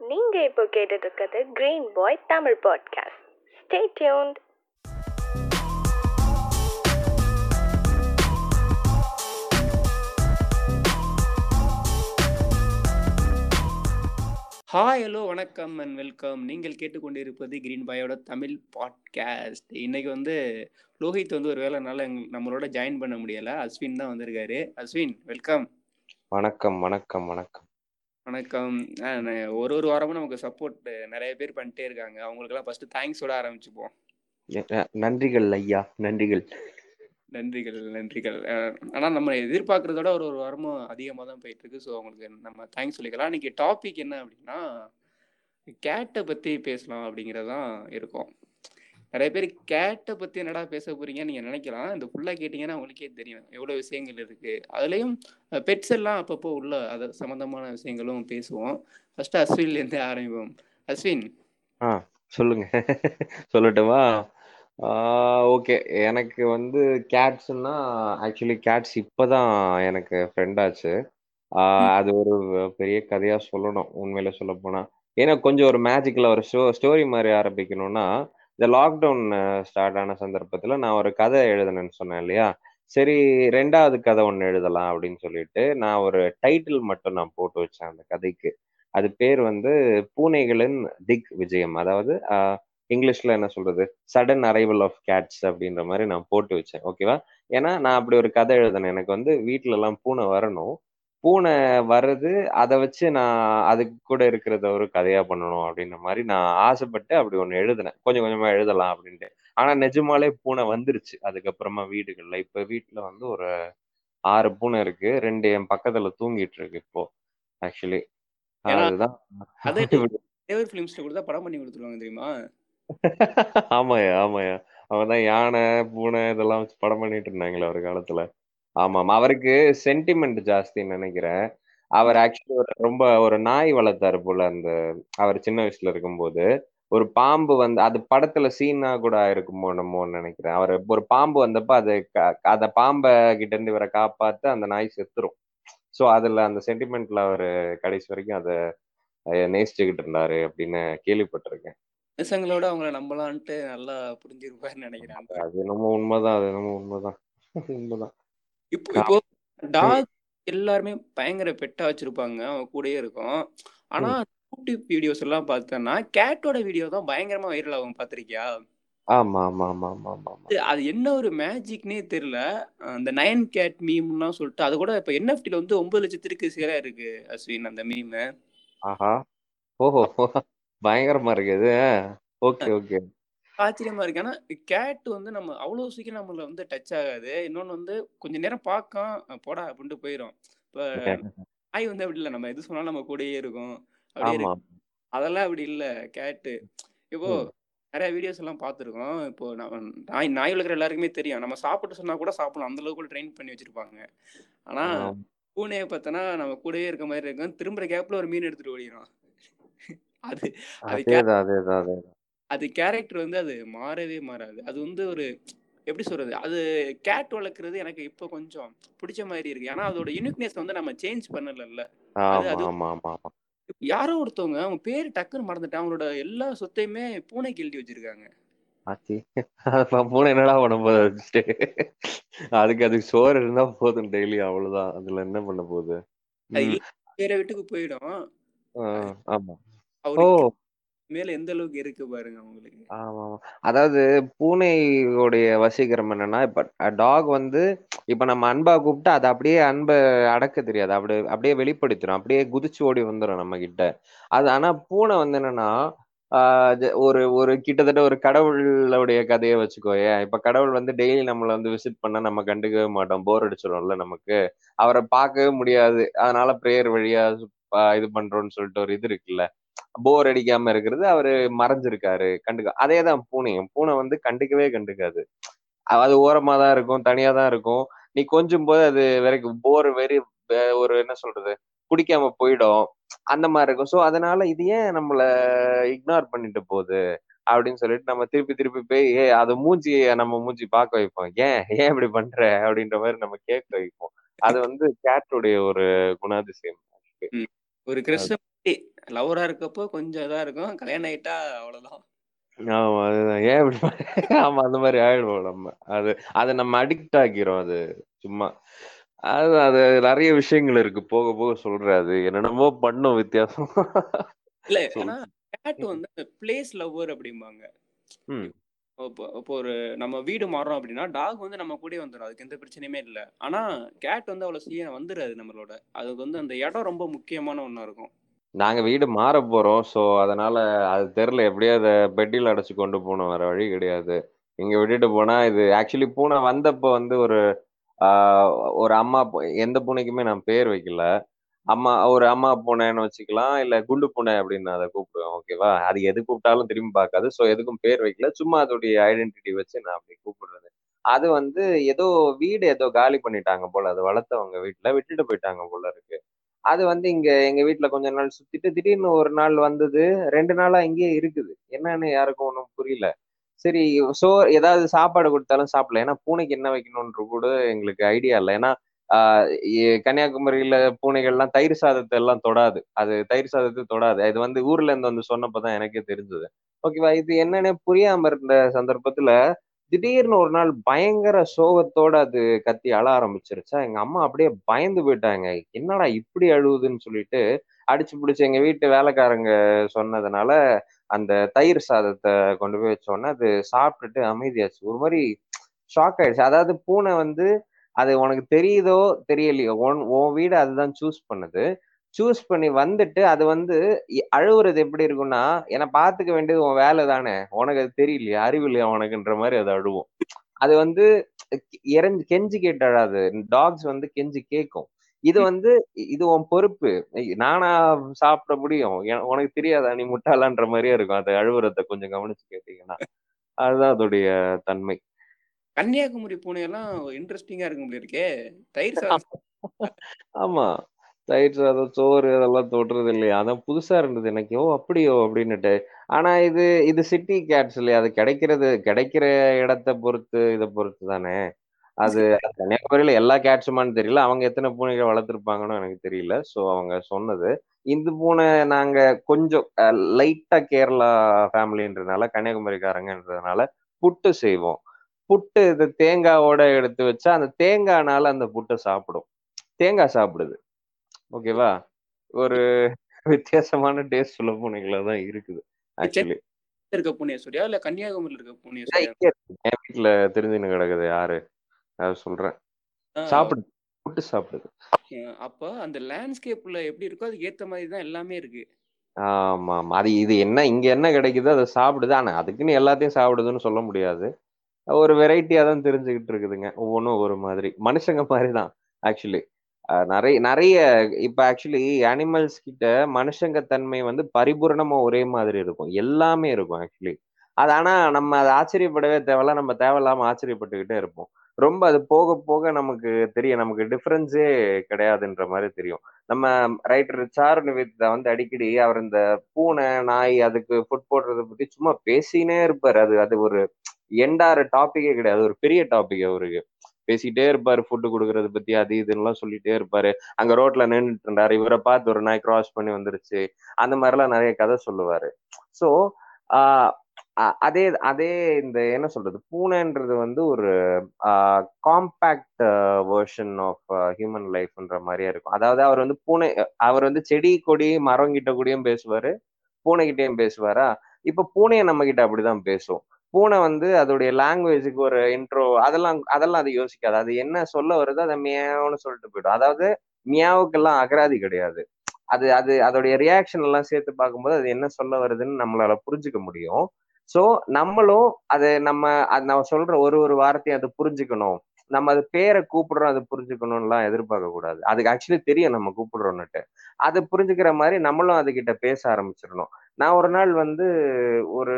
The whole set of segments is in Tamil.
நீங்க இப்போ கேட்டுட்டு இருக்கிறது Green Boy Tamil podcast stay tuned hi hello வணக்கம் அண்ட் வெல்கம் நீங்கள் கேட்டுக்கொண்டிருப்பது கிரீன் பாயோட தமிழ் பாட்காஸ்ட் இன்னைக்கு வந்து லோஹித் வந்து ஒரு வேலைனால எங்க- நம்மளோட ஜாயின் பண்ண முடியல. அஸ்வின் தான் வந்திருக்காரு. அஸ்வின் வெல்கம் வணக்கம் வணக்கம் வணக்கம். வணக்கம். ஒரு ஒரு வாரமும் நமக்கு சப்போர்ட் நிறைய பேர் பண்ணிட்டே இருக்காங்க. அவங்களுக்கெல்லாம் ஃபர்ஸ்ட் தேங்க்ஸோட ஆரம்பிச்சுப்போம். எ- அ, நன்றிகள் ஐயா நன்றிகள். நன்றிகள் நன்றிகள். அஹ், ஆனா நம்ம எதிர்பார்க்கறதோட ஒரு ஒரு வாரமும் அதிகமாக தான் போயிட்டு இருக்கு ஸோ அவங்களுக்கு நம்ம தேங்க்ஸ் சொல்லிக்கலாம். இன்னைக்கு டாபிக் என்ன அப்படின்னா கேட்டை பத்தி பேசலாம் அப்படிங்கிறது தான் இருக்கும். நிறைய பேர் கேட்டை பத்தி என்னடா பேச போறீங்க? நீங்க நினைக்கலாம். இந்த ஃபுல்லா கேட்டீங்கன்னா உங்களுக்கே தெரியும். எவ்வளவு விஷயங்கள் இருக்கு. அதுலயும் பெட்ஸ் எல்லாம் அப்பப்போ உள்ள அது சம்பந்தமான விஷயங்களும் பேசுவோம். ஃபர்ஸ்ட் அஸ்வின்ல இருந்து ஆரம்பிப்போம். அஸ்வின். ஆ சொல்லுங்க. சொல்லட்டுமா? ஓகே. எனக்கு வந்து கேட்ஸ்னா ஆக்சுவலி கேட்ஸ் இப்போதான் எனக்கு ஃப்ரெண்ட் ஆச்சு. அது ஒரு பெரிய கதையா சொல்லணும். உண்மையில சொல்ல போனா. ஏன்னா கொஞ்சம் ஒரு மேஜிக்கல் ஒரு ஸ்டோ ஸ்டோரி மாதிரி ஆரம்பிக்கணும்னா இந்த லாக்டவுன் ஸ்டார்ட் ஆன சந்தர்ப்பத்தில் நான் ஒரு கதை எழுதுனேன்னு சொன்னேன் இல்லையா? சரி ரெண்டாவது கதை ஒன்று எழுதலாம் அப்படின்னு சொல்லிட்டு நான் ஒரு டைட்டில் மட்டும் நான் போட்டு வச்சேன் அந்த கதைக்கு. அது பேர் வந்து பூனைகளின் திக் விஜயம். அதாவது இங்கிலீஷ்ல என்ன சொல்றது? சடன் அரைவல் ஆஃப் கேட்ஸ் அப்படின்ற மாதிரி நான் போட்டு வச்சேன். ஓகேவா ஏன்னா நான் அப்படி ஒரு கதை எழுதினேன். எனக்கு வந்து வீட்டுல எல்லாம் பூனை வரணும். பூனை வருது அதை வச்சு நான் அதுக்கு கூட இருக்கிறத ஒரு கதையா பண்ணணும் அப்படின்ற மாதிரி நான் ஆசைப்பட்டு அப்படி ஒண்ணு எழுதினேன். கொஞ்சம் கொஞ்சமா எழுதலாம் அப்படின்ட்டு. ஆனா நிஜமாலே பூனை வந்துருச்சு. அதுக்கப்புறமா வீடுகள்ல. இப்ப வீட்டுல வந்து ஒரு ஆறு பூனை இருக்கு. ரெண்டு என் பக்கத்துல தூங்கிட்டு இருக்கு இப்போ ஆக்சுவலி அதுதான். ஃபிலிம்ஸ்ல படம் பண்ணி கொடுத்துருவாங்க தெரியுமா? ஆமாயா ஆமாயா அவன்தான் யானை பூனை இதெல்லாம் வச்சு படம் பண்ணிட்டு இருந்தாங்களே ஒரு காலத்துல. ஆமாம். அவருக்கு சென்டிமெண்ட் ஜாஸ்தின்னு நினைக்கிறேன். அவர் ஆக்சுவலி ஒரு ரொம்ப ஒரு நாய் வளர்த்தாரு போல அந்த அவர் சின்ன வயசுல இருக்கும்போது. ஒரு பாம்பு வந்து அது படத்துல சீனா கூட இருக்குமோ என்னமோன்னு நினைக்கிறேன். அவர் ஒரு பாம்பு வந்தப்ப அது க- அந்த பாம்பை கிட்ட இருந்து இவரை காப்பாத்து அந்த நாய் செத்துரும். சோ அதுல அந்த சென்டிமெண்ட்ல அவர் கடைசி வரைக்கும் அதை நேசிச்சுக்கிட்டு இருந்தாரு அப்படின்னு கேள்விப்பட்டிருக்கேன். மனுஷங்களோட அவங்கள நம்பலான்ட்டு நல்லா புரிஞ்சிருப்பாருன்னு நினைக்கிறேன். அந்த அது என்னமோ உண்மைதான் அது என்னமோ உண்மைதான். உண்மைதான். இப்போ இப்போ டாக் எல்லாருமே பயங்கர பெட்டா வச்சிருப்பாங்க. அவங்க கூடயே இருக்கும். ஆனா யூடியூப் வீடியோஸ் எல்லாம் பார்த்தேன்னா கேட்டோட வீடியோ தான் பயங்கரமா வைரல் ஆகும். பாத்திருக்கியா ஆமா ஆமா ஆமா ஆமா ஆமா அது என்ன ஒரு மேஜிக்னே தெரியல. அந்த நயன் கேட் மீம்லாம் சொல்லிட்டு அது கூட இப்ப என்எஃப்டில வந்து ஒன்பது லட்சத்திற்கு சேரா இருக்கு அஸ்வின் அந்த மீம். ஆஹா. ஓஹோ. பயங்கரமா இருக்கு ஓகே ஓகே. ஆச்சரியமா இருக்கு ஆனா கேட் வந்து நம்ம அவ்வளவு சீக்கிரம் நம்மள வந்து டச் ஆகாது. இன்னொன்னு வந்து கொஞ்ச நேரம் பார்க்கும் போடா அப்படின்ட்டு போயிடும் இப்ப நாய் வந்து அப்படி இல்லை. நம்ம எது சொன்னாலும் நம்ம கூடயே இருக்கும். அப்படியே அதெல்லாம் அப்படி இல்ல கேட்டு. இப்போ. நிறைய வீடியோஸ் எல்லாம் பார்த்துருக்கோம் இப்போ நம்ம நாய் நாய் வளர்க்குற எல்லாருக்குமே தெரியும். நம்ம சாப்பிட்டு சொன்னா கூட சாப்பிடலாம். அந்த அளவுக்கு கூட ட்ரெயின் பண்ணி வச்சிருப்பாங்க. ஆனா. பூனையை பார்த்தோன்னா நம்ம கூடயே இருக்க மாதிரி இருக்கும். திரும்புற கேப்ல ஒரு மீன் எடுத்துட்டு ஓடிடும் அது அது அதேதான் அதேதான் அதேதான். அது கேரக்டர் வந்து அது மாறவே மாறாது. அது வந்து ஒரு எப்படி சொல்றது? அது கேட் வளர்க்குறது எனக்கு இப்போ கொஞ்சம் பிடிச்ச மாதிரி இருக்கு. ஏன்னா அதோட யூனிக்னஸ் வந்து நம்ம சேஞ்ச் ஆமா யாரோ ஒருத்தவங்க அவன் பேர் டக்குன்னு மறந்துட்டான் அவனோட எல்லா சொத்தையுமே பூனைக்கு எழுதி வச்சிருக்காங்க. பூனை என்னடா பண்ண போகுது வச்சுட்டு? அதுக்கு அதுக்கு சோறு இருந்தா போதும் டெய்லி அவ்வளவுதான். அதுல என்ன பண்ண போகுது? வேற வீட்டுக்கு போயிடும். ஆமா. ஓ. மேல எந்த அளவுக்கு இருக்கு பாருங்க அவங்களுக்கு ஆமா ஆமா. அதாவது பூனையோடைய வசீகரம் என்னன்னா இப்ப டாக் வந்து இப்ப நம்ம அன்பா கூப்பிட்டு அது அப்படியே அன்பை அடக்க தெரியாது. அப்படி அப்படியே வெளிப்படுத்திடும் அப்படியே குதிச்சு ஓடி வந்துடும் நம்ம கிட்ட அது ஆனா பூனை வந்து என்னன்னா ஒரு ஒரு கிட்டத்தட்ட ஒரு கடவுளுடைய கதையை வச்சுக்கோயேன் இப்ப கடவுள் வந்து டெய்லி நம்மளை வந்து விசிட் பண்ணா நம்ம கண்டுக்கவே மாட்டோம். போர் அடிச்சிடும்ல நமக்கு. அவரை பார்க்கவே முடியாது. அதனால பிரேயர் வழியா இது பண்றோம்னு சொல்லிட்டு ஒரு இது இருக்குல்ல. போர் அடிக்காம இருக்கிறது அவரு மறைஞ்சிருக்காரு கண்டுக்க அதேதான் பூனையும் பூனை வந்து கண்டுக்கவே கண்டுக்காது. அது ஓரமா தான் இருக்கும் தனியா தான் இருக்கும். நீ கொஞ்சம் போது அது வரைக்கும் போர் வெறி ஒரு என்ன சொல்றது பிடிக்காம போயிடும். அந்த மாதிரி இருக்கும். சோ அதனால இது ஏன் நம்மள இக்னோர் பண்ணிட்டு போகுது? அப்படின்னு சொல்லிட்டு நம்ம திருப்பி திருப்பி போய் ஏ அது மூஞ்சி நம்ம மூஞ்சி பார்க்க வைப்போம். ஏன்? ஏன் இப்படி பண்ற? அப்படின்ற மாதிரி நம்ம கேட்க வைப்போம். அது வந்து கேட்டுடைய ஒரு குணாதிசயம். ஒரு கிறிஸ்தவ லவ்வரா இருக்கப்போ கொஞ்சம் இதா இருக்கும். கல்யாணம் ஆயிட்டா அவ்வளவுதான். ஆமா அதுதான். ஏன் இப்படி ஆமா அந்த மாதிரி ஆயிடுவோம் நம்ம. அது அது நம்ம அடிக்ட் ஆக்கிறோம் அது. சும்மா. அது அது நிறைய விஷயங்கள் இருக்கு. போக போக சொல்றேன் அது. என்னென்னமோ பண்ணும் வித்தியாசம். இல்ல ஏன்னா கேட் வந்து பிளேஸ் லவ்வர் அப்படிம்பாங்க. இப்போ இப்போ ஒரு நம்ம வீடு மாறுறோம் அப்படின்னா டாக் வந்து நம்ம கூடயே வந்துடும் அதுக்கு எந்த பிரச்சனையுமே இல்லை. ஆனா கேட் வந்து அவ்வளவு சீக்கிரம் வந்துடாது நம்மளோட. அதுக்கு வந்து அந்த இடம் ரொம்ப முக்கியமான ஒண்ணா இருக்கும். நாங்க வீடு மாற போறோம். ஸோ அதனால அது தெரியல. எப்படியோ அதை பெட்டில் அடைச்சு கொண்டு போகணும். வேற வழி கிடையாது. இங்க விட்டுட்டு போனா இது ஆக்சுவலி பூனை வந்தப்போ வந்து ஒரு ஒரு அம்மா பூ- எந்த பூனைக்குமே நான் பேர் வைக்கல. அம்மா ஒரு அம்மா பூனைன்னு வச்சுக்கலாம். இல்ல குண்டு பூனை அப்படின்னு நான் அதை கூப்பிடுவேன். ஓகேவா அது எது கூப்பிட்டாலும் திரும்பி பார்க்காது. ஸோ எதுக்கும் பேர் வைக்கல. சும்மா அதோடைய ஐடென்டிட்டி வச்சு நான் அப்படி கூப்பிடுறது. அது வந்து ஏதோ வீடு ஏதோ காலி பண்ணிட்டாங்க போல. அது வளர்த்தவங்க வீட்டுல விட்டுட்டு போயிட்டாங்க போல இருக்கு. அது வந்து இங்க எங்க வீட்டுல கொஞ்ச நாள் சுத்திட்டு திடீர்னு ஒரு நாள் வந்தது. ரெண்டு நாளா இங்கேயே இருக்குது. என்னன்னு யாருக்கும் ஒன்றும் புரியல. சரி சோ ஏதாவது சாப்பாடு கொடுத்தாலும் சாப்பிடல ஏன்னா பூனைக்கு என்ன வைக்கணும்ன்ற கூட எங்களுக்கு ஐடியா இல்லை. ஏன்னா கன்னியாகுமரியில பூனைகள்லாம் தயிர் சாதத்தை எல்லாம் தொடாது. அது தயிர் சாதத்தை தொடாது. இது வந்து ஊர்ல இருந்து வந்து சொன்னப்பதான் எனக்கே தெரிஞ்சது. ஓகேவா இது என்னன்னு புரியாம இருந்த சந்தர்ப்பத்துல திடீர்னு ஒரு நாள் பயங்கர சோகத்தோட அது கத்தி அழ ஆரம்பிச்சிருச்சா? எங்க அம்மா அப்படியே பயந்து போயிட்டாங்க. என்னடா இப்படி அழுவுதுன்னு சொல்லிட்டு அடிச்சு பிடிச்சி எங்க வீட்டு வேலைக்காரங்க சொன்னதுனால அந்த தயிர் சாதத்தை கொண்டு போய் வச்சோன்னே அது சாப்பிட்டுட்டு அமைதியாச்சு. ஒரு மாதிரி ஷாக் ஆயிடுச்சு. அதாவது பூனை வந்து அது உனக்கு தெரியுதோ தெரியலையோ உன் உன் வீடு அதுதான் சூஸ் பண்ணுது. சூஸ் பண்ணி வந்துட்டு அது வந்து அழுவுறது எப்படி இருக்கும்னா என்னை பார்த்துக்க வேண்டியது உன் வேலை தானே. உனக்கு அது தெரியலையா? அறிவு இல்லையா உனக்குன்ற மாதிரி அது அழுவும். அது வந்து இறஞ்சி கெஞ்சி கேட்டு அழாது டாக்ஸ் வந்து கெஞ்சி கேட்கும் இது வந்து இது உன் பொறுப்பு. நானா சாப்பிட முடியும். உனக்கு தெரியாதா? நீ முட்டாளான்ற மாதிரியே இருக்கும். அது அழுவுறத கொஞ்சம் கவனிச்சு கேட்டீங்கன்னா. அதுதான் அதோடைய தன்மை. கன்னியாகுமரி பூனையெல்லாம் இன்ட்ரெஸ்டிங்கா இருக்கும் இருக்கே தயிர் ஆமா. தயிர் சாதம் சோறு அதெல்லாம் தொடுறது இல்லையா? அதான் புதுசா இருந்தது எனக்கு. ஓ அப்படியோ அப்படின்னுட்டு. ஆனா இது இது சிட்டி கேட்ஸ் இல்லையா? அது கிடைக்கிறது கிடைக்கிற இடத்த பொறுத்து இதை பொறுத்து தானே. அது கன்னியாகுமரியில எல்லா கேட்ஸுமான்னு தெரியல. அவங்க எத்தனை பூனைகள் வளர்த்துருப்பாங்கன்னு எனக்கு தெரியல. ஸோ அவங்க சொன்னது. இந்த பூனை நாங்க கொஞ்சம் லைட்டா கேரளா ஃபேமிலின்றதுனால கன்னியாகுமரிக்காரங்கன்றதுனால புட்டு செய்வோம். புட்டு இது தேங்காவோட எடுத்து வச்சா அந்த தேங்காய்னால அந்த புட்டை சாப்பிடும். தேங்காய் சாப்பிடுது. ஓகேவா? ஒரு வித்தியாசமான டேஸ்ட் உள்ள பூனைகளா தான் இருக்குது ஆக்சுவலி இருக்க பூனையை சொல்றியா இல்ல கன்னியாகுமரியில இருக்க பூனையை சொல்றியா என் வீட்டுல தெரிஞ்சுன்னு கிடக்குது யாரு? அது சொல்றேன். ஆஹ் சாப்பிடுது புட்டு சாப்பிடுது அப்ப அந்த லேண்ட்ஸ்கேப்ல எப்படி இருக்கோ அதுக்கு ஏத்த மாதிரி தான் எல்லாமே இருக்கு. ஆமா ஆமா. அது இது என்ன இங்க என்ன கிடைக்குதோ அதை சாப்பிடுது. ஆனா அதுக்குன்னு எல்லாத்தையும் சாப்பிடுதுன்னு சொல்ல முடியாது. ஒரு வெரைட்டியா தான் தெரிஞ்சுக்கிட்டு இருக்குதுங்க. ஒவ்வொன்றும் ஒரு மாதிரி. மனுஷங்க மாதிரி தான் ஆக்சுவலி நிறைய நிறைய இப்ப ஆக்சுவலி அனிமல்ஸ் கிட்ட மனுஷங்க தன்மை வந்து பரிபூரணமா ஒரே மாதிரி இருக்கும். எல்லாமே இருக்கும் ஆக்சுவலி அது ஆனா நம்ம அதை ஆச்சரியப்படவே தேவையில்ல. நம்ம தேவையில்லாம ஆச்சரியப்பட்டுக்கிட்டே இருப்போம். ரொம்ப அது போக போக நமக்கு தெரியும். நமக்கு டிஃப்ரென்ஸே கிடையாதுன்ற மாதிரி தெரியும். நம்ம ரைட்டர் சார் நிவேதிதா வந்து அடிக்கடி அவர் இந்த பூனை நாய் அதுக்கு ஃபுட் போடுறத பத்தி சும்மா பேசினே இருப்பாரு. அது அது ஒரு எண்டார டாபிக்கே கிடையாது. ஒரு பெரிய டாபிக் அவருக்கு. பேசிட்டே இருப்பாரு ஃபுட்டு கொடுக்கறது பத்தி அது இதுன்னெல்லாம் சொல்லிட்டே இருப்பாரு. அங்க ரோட்ல நின்றுட்டு இருந்தாரு இவரை பார்த்து ஒரு நாய் கிராஸ் பண்ணி வந்துருச்சு. அந்த மாதிரிலாம் நிறைய கதை சொல்லுவாரு. ஸோ அதே அதே இந்த என்ன சொல்றது? பூனைன்றது வந்து ஒரு காம்பேக்ட் வேர்ஷன் ஆஃப் ஹியூமன் லைஃப்ன்ற மாதிரியே இருக்கும். அதாவது அவர் வந்து பூனை அவர் வந்து செடி கொடி மரம் கிட்ட கூடயும் பேசுவாரு. பூனைகிட்டயும் பேசுவாரா? இப்ப பூனையை நம்ம கிட்ட அப்படிதான் பேசும். பூனை வந்து அதோடைய லாங்குவேஜுக்கு ஒரு இன்ட்ரோ அதெல்லாம் அதெல்லாம் அது யோசிக்காது. அது என்ன சொல்ல வருதோ அதை மியாவுன்னு சொல்லிட்டு போயிடும். அதாவது மியாவுக்கெல்லாம் அகராதி கிடையாது. அது அது அதோடைய ரியாக்ஷன் எல்லாம் சேர்த்து பார்க்கும்போது அது என்ன சொல்ல வருதுன்னு நம்மளால புரிஞ்சுக்க முடியும். ஸோ நம்மளும் அது நம்ம அது நம்ம சொல்ற ஒரு ஒரு வார்த்தையும் அது புரிஞ்சுக்கணும். நம்ம அது பேரை கூப்பிடுறோம் அது புரிஞ்சுக்கணும்லாம் எதிர்பார்க்க கூடாது. அதுக்கு ஆக்சுவலி தெரியும் நம்ம கூப்பிடுறோம்னுட்டு. அது புரிஞ்சுக்கிற மாதிரி நம்மளும் அதுகிட்ட பேச ஆரம்பிச்சிடணும். நான் ஒரு நாள் வந்து ஒரு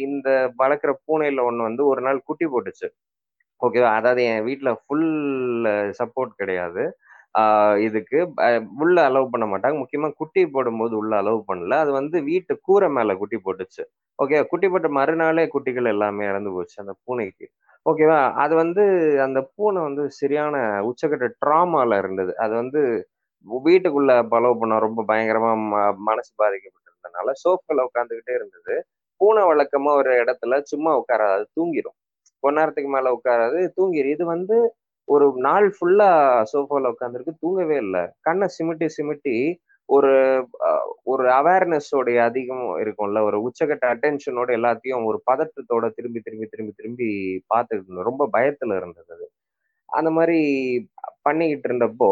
இந்த வளர்க்குற பூனையில ஒன்று வந்து ஒரு நாள் குட்டி போட்டுச்சு. ஓகேவா அதாவது என் வீட்டில் ஃபுல் சப்போர்ட் கிடையாது. இதுக்கு உள்ள அலோவ் பண்ண மாட்டாங்க. முக்கியமாக குட்டி போடும்போது உள்ள அலோவ் பண்ணல. அது வந்து வீட்டு கூரை மேலே குட்டி போட்டுச்சு. ஓகே குட்டி போட்ட மறுநாளே குட்டிகள் எல்லாமே இறந்து போச்சு அந்த பூனைக்கு. ஓகேவா அது வந்து அந்த பூனை வந்து சரியான உச்சக்கட்ட ட்ராமால இருந்தது. அது வந்து வீட்டுக்குள்ள அலோவ் பண்ண ரொம்ப பயங்கரமா ம- மனசு இருந்ததுனால சோஃபால உட்காந்துக்கிட்டே இருந்தது. பூனை வழக்கமா ஒரு இடத்துல சும்மா உட்காராது தூங்கிடும் கொஞ்ச நேரத்துக்கு மேல உட்காராது தூங்கிடும் இது வந்து ஒரு நாள் ஃபுல்லா சோஃபால உட்காந்துருக்கு தூங்கவே இல்லை. கண்ணை சிமிட்டி சிமிட்டி ஒரு ஒரு அவேர்னஸோடைய அதிகம் இருக்கும்ல. ஒரு உச்சகட்ட அட்டென்ஷனோட எல்லாத்தையும் ஒரு பதற்றத்தோட திரும்பி திரும்பி திரும்பி திரும்பி பார்த்துட்டு இருந்தோம். ரொம்ப பயத்துல இருந்தது அது. அந்த மாதிரி பண்ணிக்கிட்டு இருந்தப்போ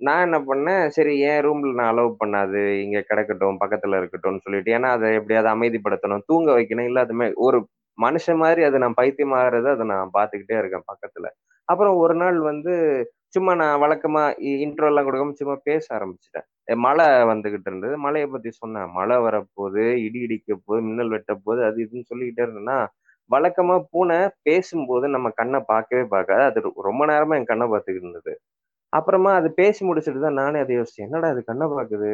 நான் என்ன பண்ணேன் சரி என் ரூம்ல நான் அலோவ் பண்ணாது இங்க கிடக்கட்டும் பக்கத்துல இருக்கட்டும்னு சொல்லிட்டு ஏன்னா அதை எப்படியாவது அமைதிப்படுத்தணும் தூங்க வைக்கணும் இல்ல அதுமே ஒரு மனுஷன் மாதிரி அதை நான் பைத்தியமாகறத அதை நான் பார்த்துக்கிட்டே இருக்கேன் பக்கத்துல. அப்புறம் ஒரு நாள் வந்து சும்மா நான் வழக்கமா இன்ட்ரோ எல்லாம் கொடுக்காம சும்மா பேச ஆரம்பிச்சிட்டேன். மழை வந்துகிட்டு இருந்தது. மழையை பத்தி சொன்னேன். மழை வரப்போகுது இடி இடிக்க போகுது மின்னல் வெட்ட போகுது அது இதுன்னு சொல்லிக்கிட்டே இருந்தேன்னா வழக்கமா பூனை பேசும்போது நம்ம கண்ணை பார்க்கவே பார்க்காது. அது ரொம்ப நேரமா என் கண்ணை பார்த்துக்கிட்டு இருந்தது. அப்புறமா அது பேசி முடிச்சுட்டு தான் நானே அதை யோசிச்சேன். என்னடா அது கண்ணை பார்க்குது?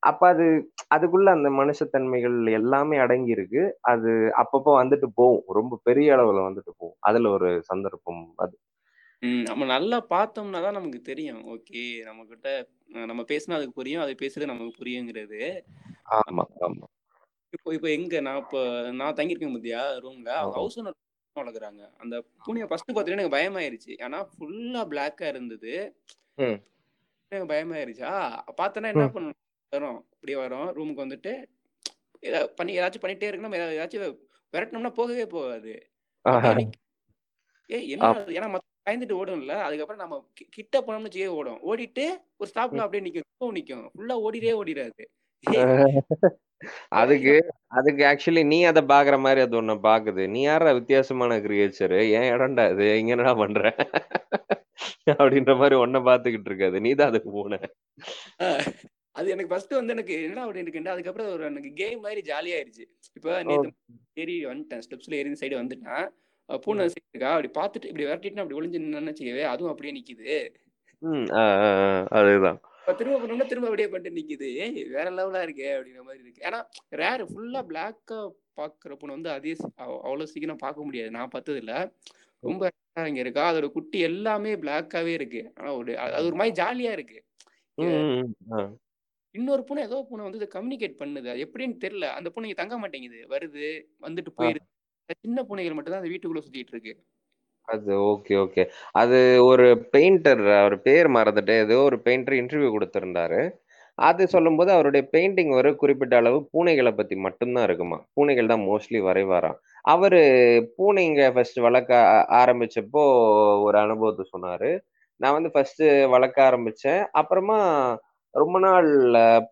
அப்ப அது அதுக்குள்ள அந்த மனுஷத்தன்மைகள் எல்லாமே அடங்கி இருக்கு அது அப்பப்போ வந்துட்டு போகும். ரொம்ப பெரிய அளவுல வந்துட்டு போகும். அதுல ஒரு சந்தர்ப்பம் அது. நம்ம நல்லா பார்த்தோம்னா தான் நமக்கு தெரியும். ஓகே நம்ம கிட்ட நம்ம பேசினா அதுக்கு புரியும். அது பேசுறது நமக்கு புரியுங்கிறது. ஆமா ஆமா. இப்போ இப்போ எங்க? நான் இப்போ நான் தங்கியிருக்கேன் மத்தியா ரூம்ல. ஹவுஸ் ஓனர் வளர்க்குறாங்க. அந்த பூனையை ஃபர்ஸ்ட் பார்த்தீங்கன்னா எனக்கு பயமாயிருச்சு. ஏன்னா ஃபுல்லா பிளாக்கா இருந்தது. எனக்கு பயமாயிருச்சா? பார்த்தோன்னா என்ன ம். பண்ணணும் வரும். இப்படியே வரும். ரூமுக்கு வந்துட்டு ஏதா- பண்ணி ஏதாச்சும் பண்ணிட்டே இருக்கணும். நம்ம ஏதாச்சும் விரட்டினோம்னா போகவே போகாது. ஏய் என்ன? ஏன்னா மத்த பயந்துட்டு ஓடும்ல. அதுக்கப்புறம் நம்ம கிட்ட போனோம்னு வச்சுக்கே ஓடும். ஓடிட்டு ஒரு ஸ்டாப்ல அப்படியே நிக்கும். நிக்கும். ஃபுல்லா ஓடிட்டே ஓடிடாது அதுக்கு அதுக்கு ஆக்சுவலி நீ அதை பாக்குற மாதிரி அது ஒண்ணு பாக்குது நீ யாரா வித்தியாசமான கிரியேச்சர் ஏன் இடம்டா இது இங்க என்னடா பண்ற அப்படின்ற மாதிரி ஒன்ன பாத்துக்கிட்டு இருக்காது நீ தான் அதுக்கு போன அது எனக்கு ஃபர்ஸ்ட் வந்து எனக்கு என்னடா அப்படி இருக்குண்டு அதுக்கப்புறம் ஒரு எனக்கு கேம் மாதிரி ஜாலியாயிருச்சு இப்போ நேற்று ஏறி வந்துட்டேன் ஸ்டெப்ஸ்ல ஏறி சைடு வந்துட்டேன் பூனை சைடு இருக்கா அப்படி பார்த்துட்டு இப்படி விரட்டிட்டு அப்படி ஒளிஞ்சு நின்னு வச்சுக்கவே அதுவும் அப்படியே நிக்குது அதுதான் இப்ப திரும்ப பண்ணோம்னா திரும்ப அப்படியே பண்ணிட்டு நிக்குது. ஏய் வேற லெவலா இருக்கே அப்படிங்கிற மாதிரி இருக்கு. ஏன்னா ரேர் ஃபுல்லா பிளாக்கா பாக்குற பொண்ணு வந்து அதே அவ்வளவு சீக்கிரம் பார்க்க முடியாது. நான் பார்த்தது இல்ல ரொம்ப இங்க இருக்கா. அதோட குட்டி எல்லாமே பிளாக்காவே இருக்கு. ஆனா ஒரு அது ஒரு மாதிரி ஜாலியா இருக்கு. இன்னொரு பூனை ஏதோ பூனை வந்து இதை கம்யூனிகேட் பண்ணுது. அது எப்படின்னு தெரியல. அந்த பூனை தங்க மாட்டேங்குது. வருது வந்துட்டு போயிருது. சின்ன பூனைகள் மட்டும் தான் அந்த வீட்டுக்குள்ள சுத்திட்டு இருக்கு. அது ஓகே ஓகே அது ஒரு பெயிண்டர் அவர் பேர் மறந்துட்டு ஏதோ ஒரு பெயிண்டர் இன்டர்வியூ கொடுத்துருந்தாரு. அது சொல்லும்போது அவருடைய பெயிண்டிங் ஒரு குறிப்பிட்ட அளவு பூனைகளை பத்தி மட்டும்தான் இருக்குமா? பூனைகள் தான் மோஸ்ட்லி வரைவாராம் அவரு பூனைங்க ஃபர்ஸ்ட் வளர்க்க ஆ- ஆரம்பிச்சப்போ ஒரு அனுபவத்தை சொன்னாரு. நான் வந்து ஃபர்ஸ்ட் வளர்க்க ஆரம்பிச்சேன். அப்புறமா ரொம்ப நாள்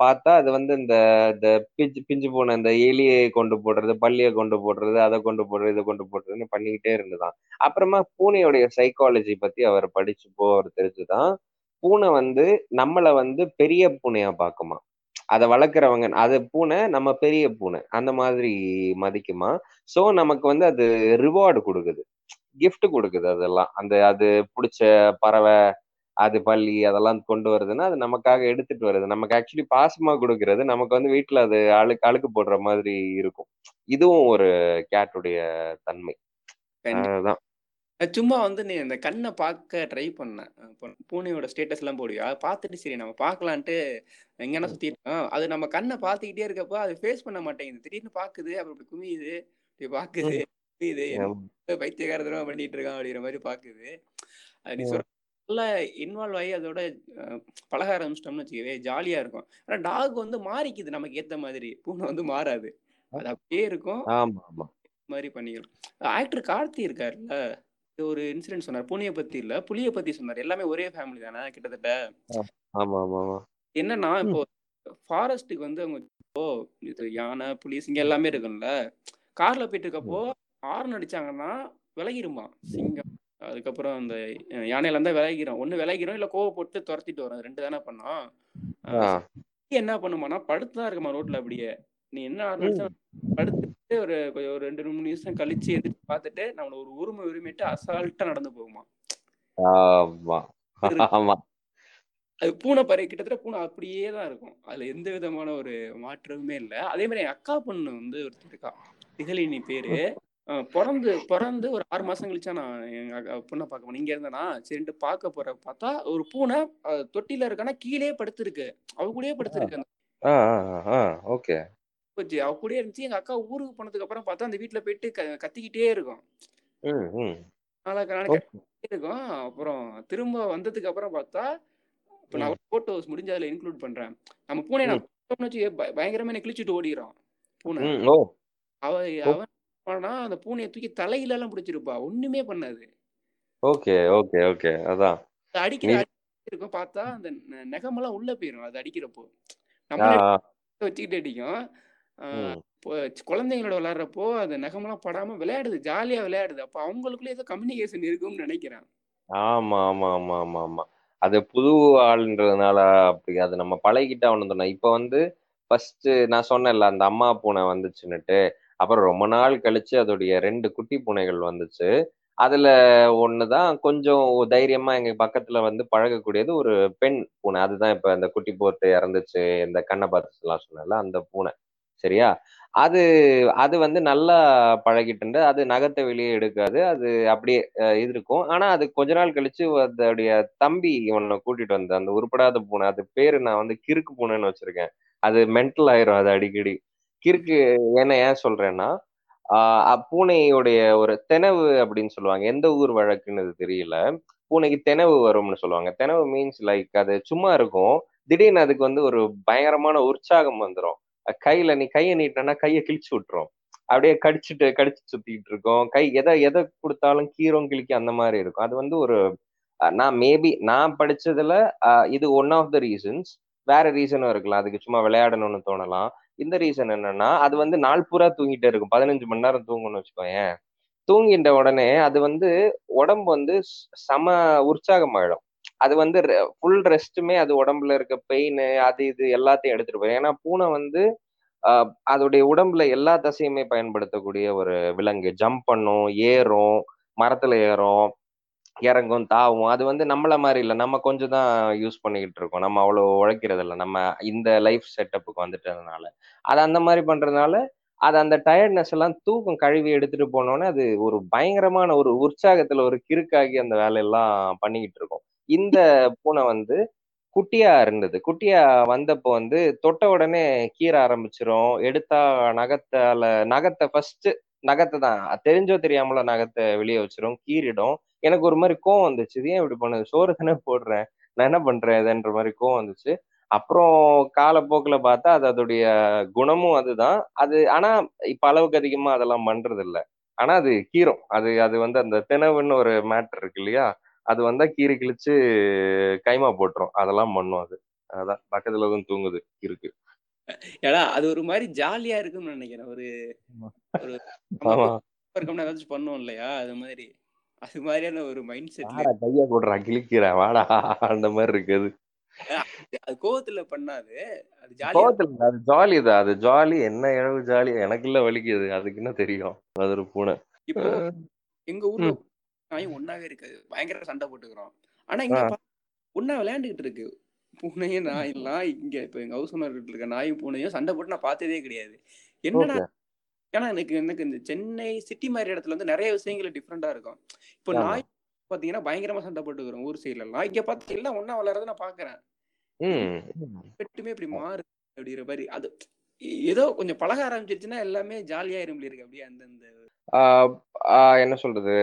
பார்த்தா அது வந்து இந்த இந்த பிஞ்சு பிஞ்சு போன இந்த எலியை கொண்டு போடுறது பல்லியை கொண்டு போடுறது அதை கொண்டு போடுறது இதை கொண்டு போடுறதுன்னு பண்ணிக்கிட்டே இருந்துதான். அப்புறமா பூனையுடைய சைக்காலஜி பத்தி அவர் படிச்சப்போ அவர் தெரிஞ்சுதான். பூனை வந்து நம்மள வந்து பெரிய பூனையா பார்க்குமா? அதை வளர்க்குறவங்க அது பூனை நம்ம பெரிய பூனை அந்த மாதிரி மதிக்குமா? ஸோ நமக்கு வந்து அது ரிவார்டு கொடுக்குது. கிஃப்ட் கொடுக்குது அதெல்லாம். அந்த அது பிடிச்ச பறவை அது பள்ளி அதெல்லாம் கொண்டு வருதுன்னா அது நமக்காக எடுத்துட்டு வருது. நமக்கு ஆக்சுவலி பாசமா கொடுக்கறது நமக்கு வந்து வீட்டுல அது அழுக்கு அழுக்கு போடுற மாதிரி இருக்கும். இதுவும் ஒரு கேட்டுடைய தன்மை. அதுதான் சும்மா வந்து நீ இந்த கண்ணை பார்க்க ட்ரை பண்ணேன் பூனையோட ஸ்டேட்டஸ் எல்லாம் போடுவியா? பார்த்துட்டு சரி நம்ம பார்க்கலான்ட்டு எங்கன்னா சுத்திட்டு அது நம்ம கண்ணை பார்த்துக்கிட்டே இருக்கப்போ அது ஃபேஸ் பண்ண மாட்டேங்குது. திடீர்னு பாக்குது அப்புறம் இப்படி குமியுது. இப்படி பாக்குது குமியுது. பைத்தியகாரத்தனமா பண்ணிட்டு இருக்கான் அப்படிங்கிற மாதிரி பாக்குது அது நீ சொல்ற நல்லா இன்வால்வ் ஆகி அதோட பழக ஆரம்பிச்சிட்டோம்னு வச்சுக்கவே ஜாலியா இருக்கும். ஆனா டாக் வந்து மாறிக்குது நமக்கு ஏத்த மாதிரி. பூனை வந்து மாறாது. அது அப்படியே இருக்கும். மாதிரி பண்ணிக்கலாம் ஆக்டர் கார்த்தி இருக்காருல்ல? இது ஒரு இன்சிடென்ட் சொன்னார். பூனையை பத்தி இல்ல புலியை பத்தி சொன்னார். எல்லாமே ஒரே ஃபேமிலி தானே கிட்டத்தட்ட? என்னன்னா இப்போ ஃபாரஸ்ட்டுக்கு வந்து அவங்க இப்போ இது யானை புலி சிங்கம் எல்லாமே இருக்கும்ல. கார்ல போயிட்டு இருக்கப்போ ஹார்ன் அடிச்சாங்கன்னா விலகிருமா? சிங்கம். அதுக்கப்புறம் அந்த யானையில இருந்தா விலகிரும். ஒண்ணு விலகிரும் இல்ல கோவப்பட்டு துரத்திட்டு வரும். ரெண்டு தானே பண்ணோம். என்ன பண்ணுமானா படுத்து தான் இருக்குமா ரோட்ல அப்படியே. நீ என்ன படுத்துட்டு ஒரு ஒரு ரெண்டு மூணு நிமிஷம் கழிச்சு எதிர்த்து பார்த்துட்டு நம்மள ஒரு உரிமை உரிமைட்டு அசால்ட்டா நடந்து போகுமா? அது பூனை பறவை கிட்டத்தட்ட பூனை அப்படியே தான் இருக்கும். அதுல எந்த விதமான ஒரு மாற்றமுமே இல்லை. அதே மாதிரி என் அக்கா பொண்ணு வந்து ஒருத்தர் இருக்கா. திகழினி பேரு. பிறந்து பிறந்து ஒரு ஆறு மாசம் கழிச்சா நான் எங்க பொண்ணை பார்க்க போனேன் இங்க இருந்தேனா சரின்ட்டு பார்க்க போற பார்த்தா ஒரு பூனை தொட்டில இருக்கானா கீழே படுத்திருக்கு. அவ கூடயே படுத்திருக்கு ஓகே. பூச்சி. அவ கூடயே இருந்துச்சு. எங்க அக்கா ஊருக்கு போனதுக்கு அப்புறம் பார்த்தா அந்த வீட்டுல போயிட்டு கத்திக்கிட்டே இருக்கும். இருக்கும். அப்புறம் திரும்ப வந்ததுக்கு அப்புறம் பார்த்தா இப்போ நான் போட்டோஸ் முடிஞ்ச அதில் இன்க்ளூட் பண்றேன். நம்ம பூனை நான் பய- பயங்கரமா கிழிச்சிட்டு ஓடிடுறான். பூனை. அவ அவன் பண்ணா அந்த பூனையை தூக்கி தலையில எல்லாம் பிடிச்சிருப்பா. ஒண்ணுமே பண்ணாது. Okay okay okay. அதான். அது அடிக்கிற இருக்கும். பார்த்தா அந்த நெகமெல்லாம் உள்ள போயிடும் அது அடிக்கிறப்போ. ஆ, வச்சுக்கிட்டு அடிக்கும். குழந்தைங்களோட விளையாடுறப்போ அந்த நெகமெல்லாம் படாம விளையாடுது. ஜாலியா விளையாடுது. அப்போ அவங்களுக்குள்ள ஏதோ கம்யூனிகேஷன் இருக்கும்னு நினைக்கிறேன். ஆமா ஆமா ஆமா ஆமா ஆமா. அது புது ஆளுன்றதுனால அப்படி அது நம்ம பழகிட்டா தானே இப்ப வந்து ஃபர்ஸ்ட் நான் சொன்னேன்ல அந்த அம்மா பூனை வந்துச்சுன்னுட்டு. அப்புறம் ரொம்ப நாள் கழிச்சு அதோடைய ரெண்டு குட்டி பூனைகள் வந்துச்சு. அதுல ஒண்ணுதான் கொஞ்சம் தைரியமா எங்க பக்கத்துல வந்து பழகக்கூடியது ஒரு பெண் பூனை. அதுதான் இப்ப இந்த குட்டி போட்டு இறந்துச்சு இந்த கண்ணை பார்த்து எல்லாம் அந்த பூனை. சரியா? அது அது வந்து நல்லா பழகிட்டு அது நகத்தை வெளியே எடுக்காது அது அப்படியே இது இருக்கும் ஆனா அது கொஞ்ச நாள் கழிச்சு அதோடைய தம்பி இவனை கூட்டிட்டு வந்த அந்த உருப்படாத பூனை அது பேரு நான் வந்து கிறுக்கு பூனைன்னு வச்சிருக்கேன். அது மென்டல் ஆயிரும் அது அடிக்கடி. கிறுக்கு என்ன ஏன் சொல்றேன்னா ஆஹ் பூனையுடைய ஒரு தெனவு அப்படின்னு சொல்லுவாங்க. எந்த ஊர் வழக்குன்னு அது தெரியல. பூனைக்கு தெனவு வரும்னு சொல்லுவாங்க. தெனவு மீன்ஸ் லைக் அது சும்மா இருக்கும். திடீர்னு அதுக்கு வந்து ஒரு பயங்கரமான உற்சாகம் வந்துடும் கையில நீ கையை நீட்டினா கையை கிழிச்சு விட்டுரும். அப்படியே கடிச்சிட்டு கடிச்சு சுத்திட்டு இருக்கோம். கை எதை எதை கொடுத்தாலும் கீரம் கிழிக்கும் அந்த மாதிரி இருக்கும். அது வந்து ஒரு நான் மேபி நான் படிச்சதுல இது ஒன் ஆஃப் த ரீசன்ஸ் வேற ரீசனும் இருக்கலாம். அதுக்கு சும்மா விளையாடணும்னு தோணலாம். இந்த ரீசன் என்னன்னா அது வந்து நாள் பூரா தூங்கிட்டே இருக்கும். பதினஞ்சு மணி நேரம் தூங்கணும்னு வச்சுக்கோயேன். தூங்கின்ற உடனே அது வந்து உடம்பு வந்து சம செம உற்சாகமாயிடும். அது வந்து ஃபுல் ரெஸ்ட்டுமே அது உடம்புல இருக்க பெயின் அது இது எல்லாத்தையும் எடுத்துட்டு போயிடும். ஏன்னா பூனை வந்து அதோடைய உடம்புல எல்லா தசையுமே பயன்படுத்தக்கூடிய ஒரு விலங்கு. ஜம்ப் பண்ணும் ஏறும் மரத்துல ஏறும். இறங்கும் தாவும். அது வந்து நம்மள மாதிரி இல்லை. நம்ம கொஞ்சம் தான் யூஸ் பண்ணிக்கிட்டு இருக்கோம். நம்ம அவ்வளோ உழைக்கிறது இல்லை நம்ம இந்த லைஃப் செட்டப்புக்கு வந்துட்டதுனால. அது அந்த மாதிரி பண்றதுனால அது அந்த டயர்ட்னஸ் எல்லாம் தூக்கம் கழுவி எடுத்துட்டு போனோன்னே அது ஒரு பயங்கரமான ஒரு உற்சாகத்துல ஒரு கிறுக்காகி அந்த வேலையெல்லாம் பண்ணிக்கிட்டு இருக்கோம். இந்த பூனை வந்து குட்டியா இருந்தது. குட்டியா வந்தப்போ வந்து தொட்ட உடனே கீற ஆரம்பிச்சிரும். எடுத்தா நகத்தால நகத்தை ஃபர்ஸ்ட் நகத்தை தான். தெரிஞ்சோ தெரியாமலோ நகத்தை வெளியே வச்சிரும். கீறிடும். எனக்கு ஒரு மாதிரி கோவம் வந்துச்சு. இது ஏன் இப்படி பண்ணுது? சோறு தானே போடுறேன். நான் என்ன பண்றேன் இதுன்ற மாதிரி கோவம் வந்துச்சு. அப்புறம் காலப்போக்கில் பார்த்தா அது அதோடைய குணமும் அதுதான். அது ஆனா இப்ப அளவுக்கு அதிகமா அதெல்லாம் பண்றது இல்ல ஆனா அது கீரும். அது அது வந்து அந்த தினவுன்னு ஒரு மேட்டர் இருக்கு இல்லையா? அது வந்தா கீறி கிழிச்சு கைமா போட்டுரும். அதெல்லாம் பண்ணும் அது. அதான். பக்கத்துல தான் தூங்குது இருக்கு. ஏடா அது ஒரு மாதிரி ஜாலியா இருக்கும்னு நினைக்கிறேன். ஒரு பண்ணோம் இல்லையா? அது மாதிரி. அது மாதிரியான ஒரு மைண்ட் செட்ல வாடா கையா போடுறா கிழிக்கிறேன் வாடா அந்த மாதிரி இருக்குது. அது கோவத்துல பண்ணாது. அது ஜாலியா கோவத்துல அது ஜாலி தான். அது ஜாலி என்ன இழவு ஜாலி எனக்கு இல்ல வலிக்குது அதுக்கு என்ன தெரியும்? அது ஒரு பூனை. இப்போ எங்க ஊர்ல நாயும் ஒன்னாவே இருக்காது பயங்கர சண்டை போட்டுக்கிறோம். ஆனா இங்க ஒண்ணா விளையாண்டுகிட்டு இருக்கு. பூனையும் நாயெல்லாம் இங்க. இப்ப எங்க ஹவுஸ் ஓனர் இருக்க நாயும் பூனையும் சண்டை போட்டு நான் பார்த்ததே கிடையாது. என்னடா ஏன்னா எனக்கு எனக்கு இந்த சென்னை சிட்டி மாதிரி இடத்துல வந்து நிறைய விஷயங்கள் டிஃப்ரெண்டா இருக்கும். இப்போ. நாய் பாத்தீங்கன்னா பயங்கரமா சண்டை போட்டுக்கிறோம் ஊர் சைடுல எல்லாம் இங்க பார்த்து எல்லாம் ஒண்ணா வளர்றத நான் பாக்குறேன். பெட்டுமே இப்படி மாறு அப்படிங்கிற மாதிரி. அது ஏதோ கொஞ்சம் பழக ஆரம்பிச்சிருச்சுன்னா எல்லாமே ஜாலியா இருக்கு இருக்கு அப்படியே அந்தந்த என்ன சொல்றது?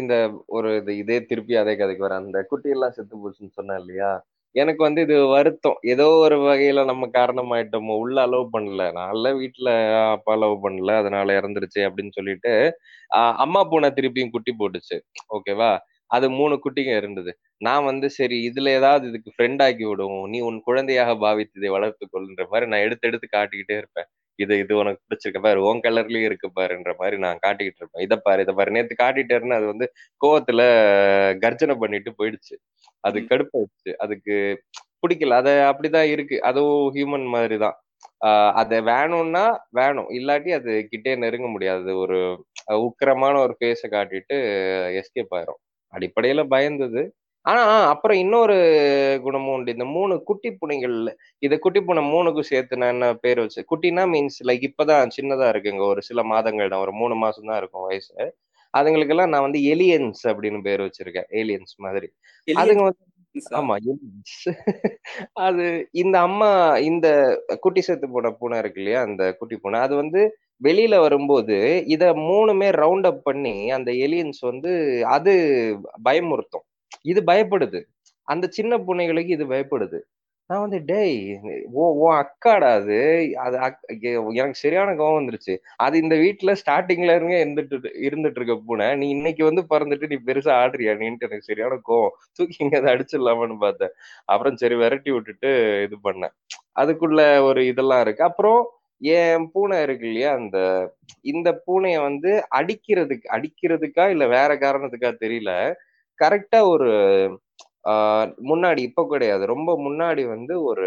இந்த ஒரு இது இதே திருப்பி அதே கதைக்கு வர அந்த குட்டி எல்லாம் செத்து போச்சுன்னு சொன்னேன் இல்லையா? எனக்கு வந்து இது வருத்தம். ஏதோ ஒரு வகையில நம்ம காரணமாயிட்டோமோ உள்ள அலோவ் பண்ணல. நான் வீட்டுல அப்பா அலோவ் பண்ணல அதனால இறந்துருச்சு அப்படின்னு சொல்லிட்டு ஆஹ் அம்மா பூனை திருப்பியும் குட்டி போட்டுச்சு. ஓகேவா அது மூணு குட்டிங்க இருந்தது. நான் வந்து சரி இதுல ஏதாவது இதுக்கு ஃப்ரெண்ட் ஆக்கி விடுவோம். நீ உன் குழந்தையாக பாவித்து இதை மாதிரி நான் எடுத்து எடுத்து காட்டிக்கிட்டே இருப்பேன். இது இது உனக்கு பிடிச்சிருக்க. பாரு உன் கலர்லயும் இருக்கு பாருன்ற மாதிரி நான் காட்டிக்கிட்டு இருப்பேன். இதை பாரு இதை பாரு. நேத்து காட்டிட்டேன்னு அது வந்து கோவத்துல கர்ஜனை பண்ணிட்டு போயிடுச்சு. அது. கடுப்பாயிடுச்சு. அதுக்கு பிடிக்கல. அது அப்படிதான் இருக்கு. அதுவும் ஹியூமன் மாதிரி தான் ஆஹ் அதை வேணும்னா வேணும். இல்லாட்டி அது கிட்டே நெருங்க முடியாது. ஒரு உக்கிரமான ஒரு ஃபேஸை காட்டிட்டு எஸ்கேப் ஆயிரும். அடிப்படையில பயந்தது. ஆனா அப்புறம் இன்னொரு குணமும் உண்டு. இந்த மூணு குட்டி பூனைகள் இத குட்டி பூனை மூணுக்கும் சேர்த்து நான் என்ன பேர் வச்சு குட்டினா மீன்ஸ் லைக் இப்பதான் சின்னதா இருக்குங்க. ஒரு சில மாதங்கள் தான். ஒரு மூணு மாசம் தான் இருக்கும் வயசு. அதுங்களுக்கெல்லாம் நான் வந்து எலியன்ஸ் அப்படின்னு பேர் வச்சிருக்கேன். ஏலியன்ஸ் மாதிரி. அதுங்க வந்து ஆமா எலியன்ஸ் அது இந்த அம்மா இந்த குட்டி செத்து போன பூனை இருக்கு இல்லையா? அந்த குட்டி பூனை. அது வந்து வெளியில வரும்போது இத மூணுமே ரவுண்ட் அப் பண்ணி அந்த எலியன்ஸ் வந்து அது பயமுறுத்தும். இது பயப்படுது. அந்த சின்ன பூனைகளுக்கு இது பயப்படுது. நான் வந்து டேய் ஓ ஓ அக்காடா அது? அது அக்- எனக்கு சரியான கோவம் வந்துருச்சு. அது இந்த வீட்டுல ஸ்டார்டிங்ல இருந்து இருந்துட்டு இருந்துட்டு இருக்க பூனை. நீ இன்னைக்கு வந்து பறந்துட்டு நீ பெருசா ஆடுறியா? நீன்ட்டு எனக்கு சரியான கோவம். தூக்கி இங்க அதை அடிச்சிடலாமான்னு பார்த்தேன். அப்புறம் சரி விரட்டி விட்டுட்டு இது பண்ணேன். அதுக்குள்ள ஒரு இதெல்லாம் இருக்கு. அப்புறம் என் பூனை இருக்கு இல்லையா? அந்த இந்த பூனைய வந்து அடிக்கிறதுக்கு அடிக்கிறதுக்கா இல்ல வேற காரணத்துக்கா தெரியல. கரெக்டா ஒரு ஆஹ் முன்னாடி இப்ப கிடையாது. ரொம்ப முன்னாடி வந்து ஒரு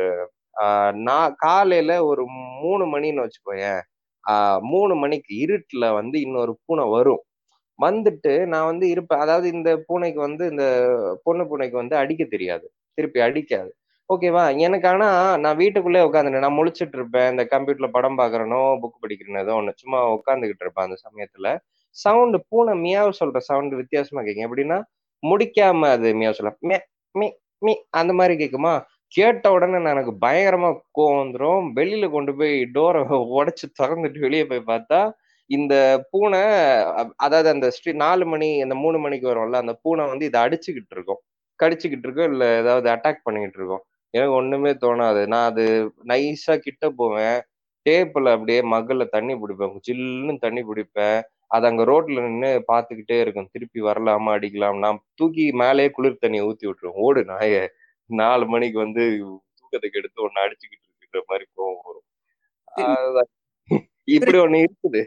நான் காலையில ஒரு மூணு மணின்னு வச்சுக்கோயேன். மூணு மணிக்கு இருட்டுல வந்து இன்னொரு பூனை வரும். வந்துட்டு நான் வந்து இருப்பேன். அதாவது இந்த பூனைக்கு வந்து இந்த பொண்ணு பூனைக்கு வந்து அடிக்க தெரியாது. திருப்பி அடிக்காது. ஓகேவா எனக்கு ஆனா நான் வீட்டுக்குள்ளே உட்காந்துட்டேன் நான் முழிச்சிட்டு இருப்பேன். இந்த கம்ப்யூட்டர்ல படம் பாக்குறனோ புக் படிக்கிறனோ ஏதோ ஒண்ணு. சும்மா உட்காந்துக்கிட்டு இருப்பேன் அந்த சமயத்துல. சவுண்டு பூனை மியாவ் சொல்ற சவுண்ட் வித்தியாசமா கேட்கும். எப்படின்னா முடிக்காம அது மியாவ் சொல்ல மே மீ மீ அந்த மாதிரி கேட்குமா கேட்ட உடனே எனக்கு பயங்கரமா கோவம் வந்துடும் வெளியில கொண்டு போய் டோரை உடைச்சு திறந்துட்டு வெளியே போய் பார்த்தா இந்த பூனை அதாவது அந்த ஸ்ரீ நாலு மணி அந்த மூணு மணிக்கு வரும்ல அந்த பூனை வந்து இதை அடிச்சுக்கிட்டு இருக்கும். கடிச்சுக்கிட்டு இருக்கோம் இல்லை ஏதாவது அட்டாக் பண்ணிக்கிட்டு இருக்கோம். எனக்கு ஒண்ணுமே தோணாது. நான் அது நைஸா கிட்ட போவேன். டேப்பில் அப்படியே மகளில் தண்ணி பிடிப்பேன். சில்லுன்னு தண்ணி பிடிப்பேன். அது அங்க ரோட்ல நின்று பார்த்துக்கிட்டே இருக்கும். திருப்பி வரலாமா அடிக்கலாம் நான் தூக்கி மேலேயே குளிர் தண்ணியை ஊத்தி விட்டுருவேன் ஓடு நாய. நாலு மணிக்கு வந்து தூக்கத்துக்கு எடுத்து ஒன்னு அடிச்சுக்கிட்டு இருக்கிற மாதிரி கோவம் வரும். இப்படி ஒண்ணு இருக்குது.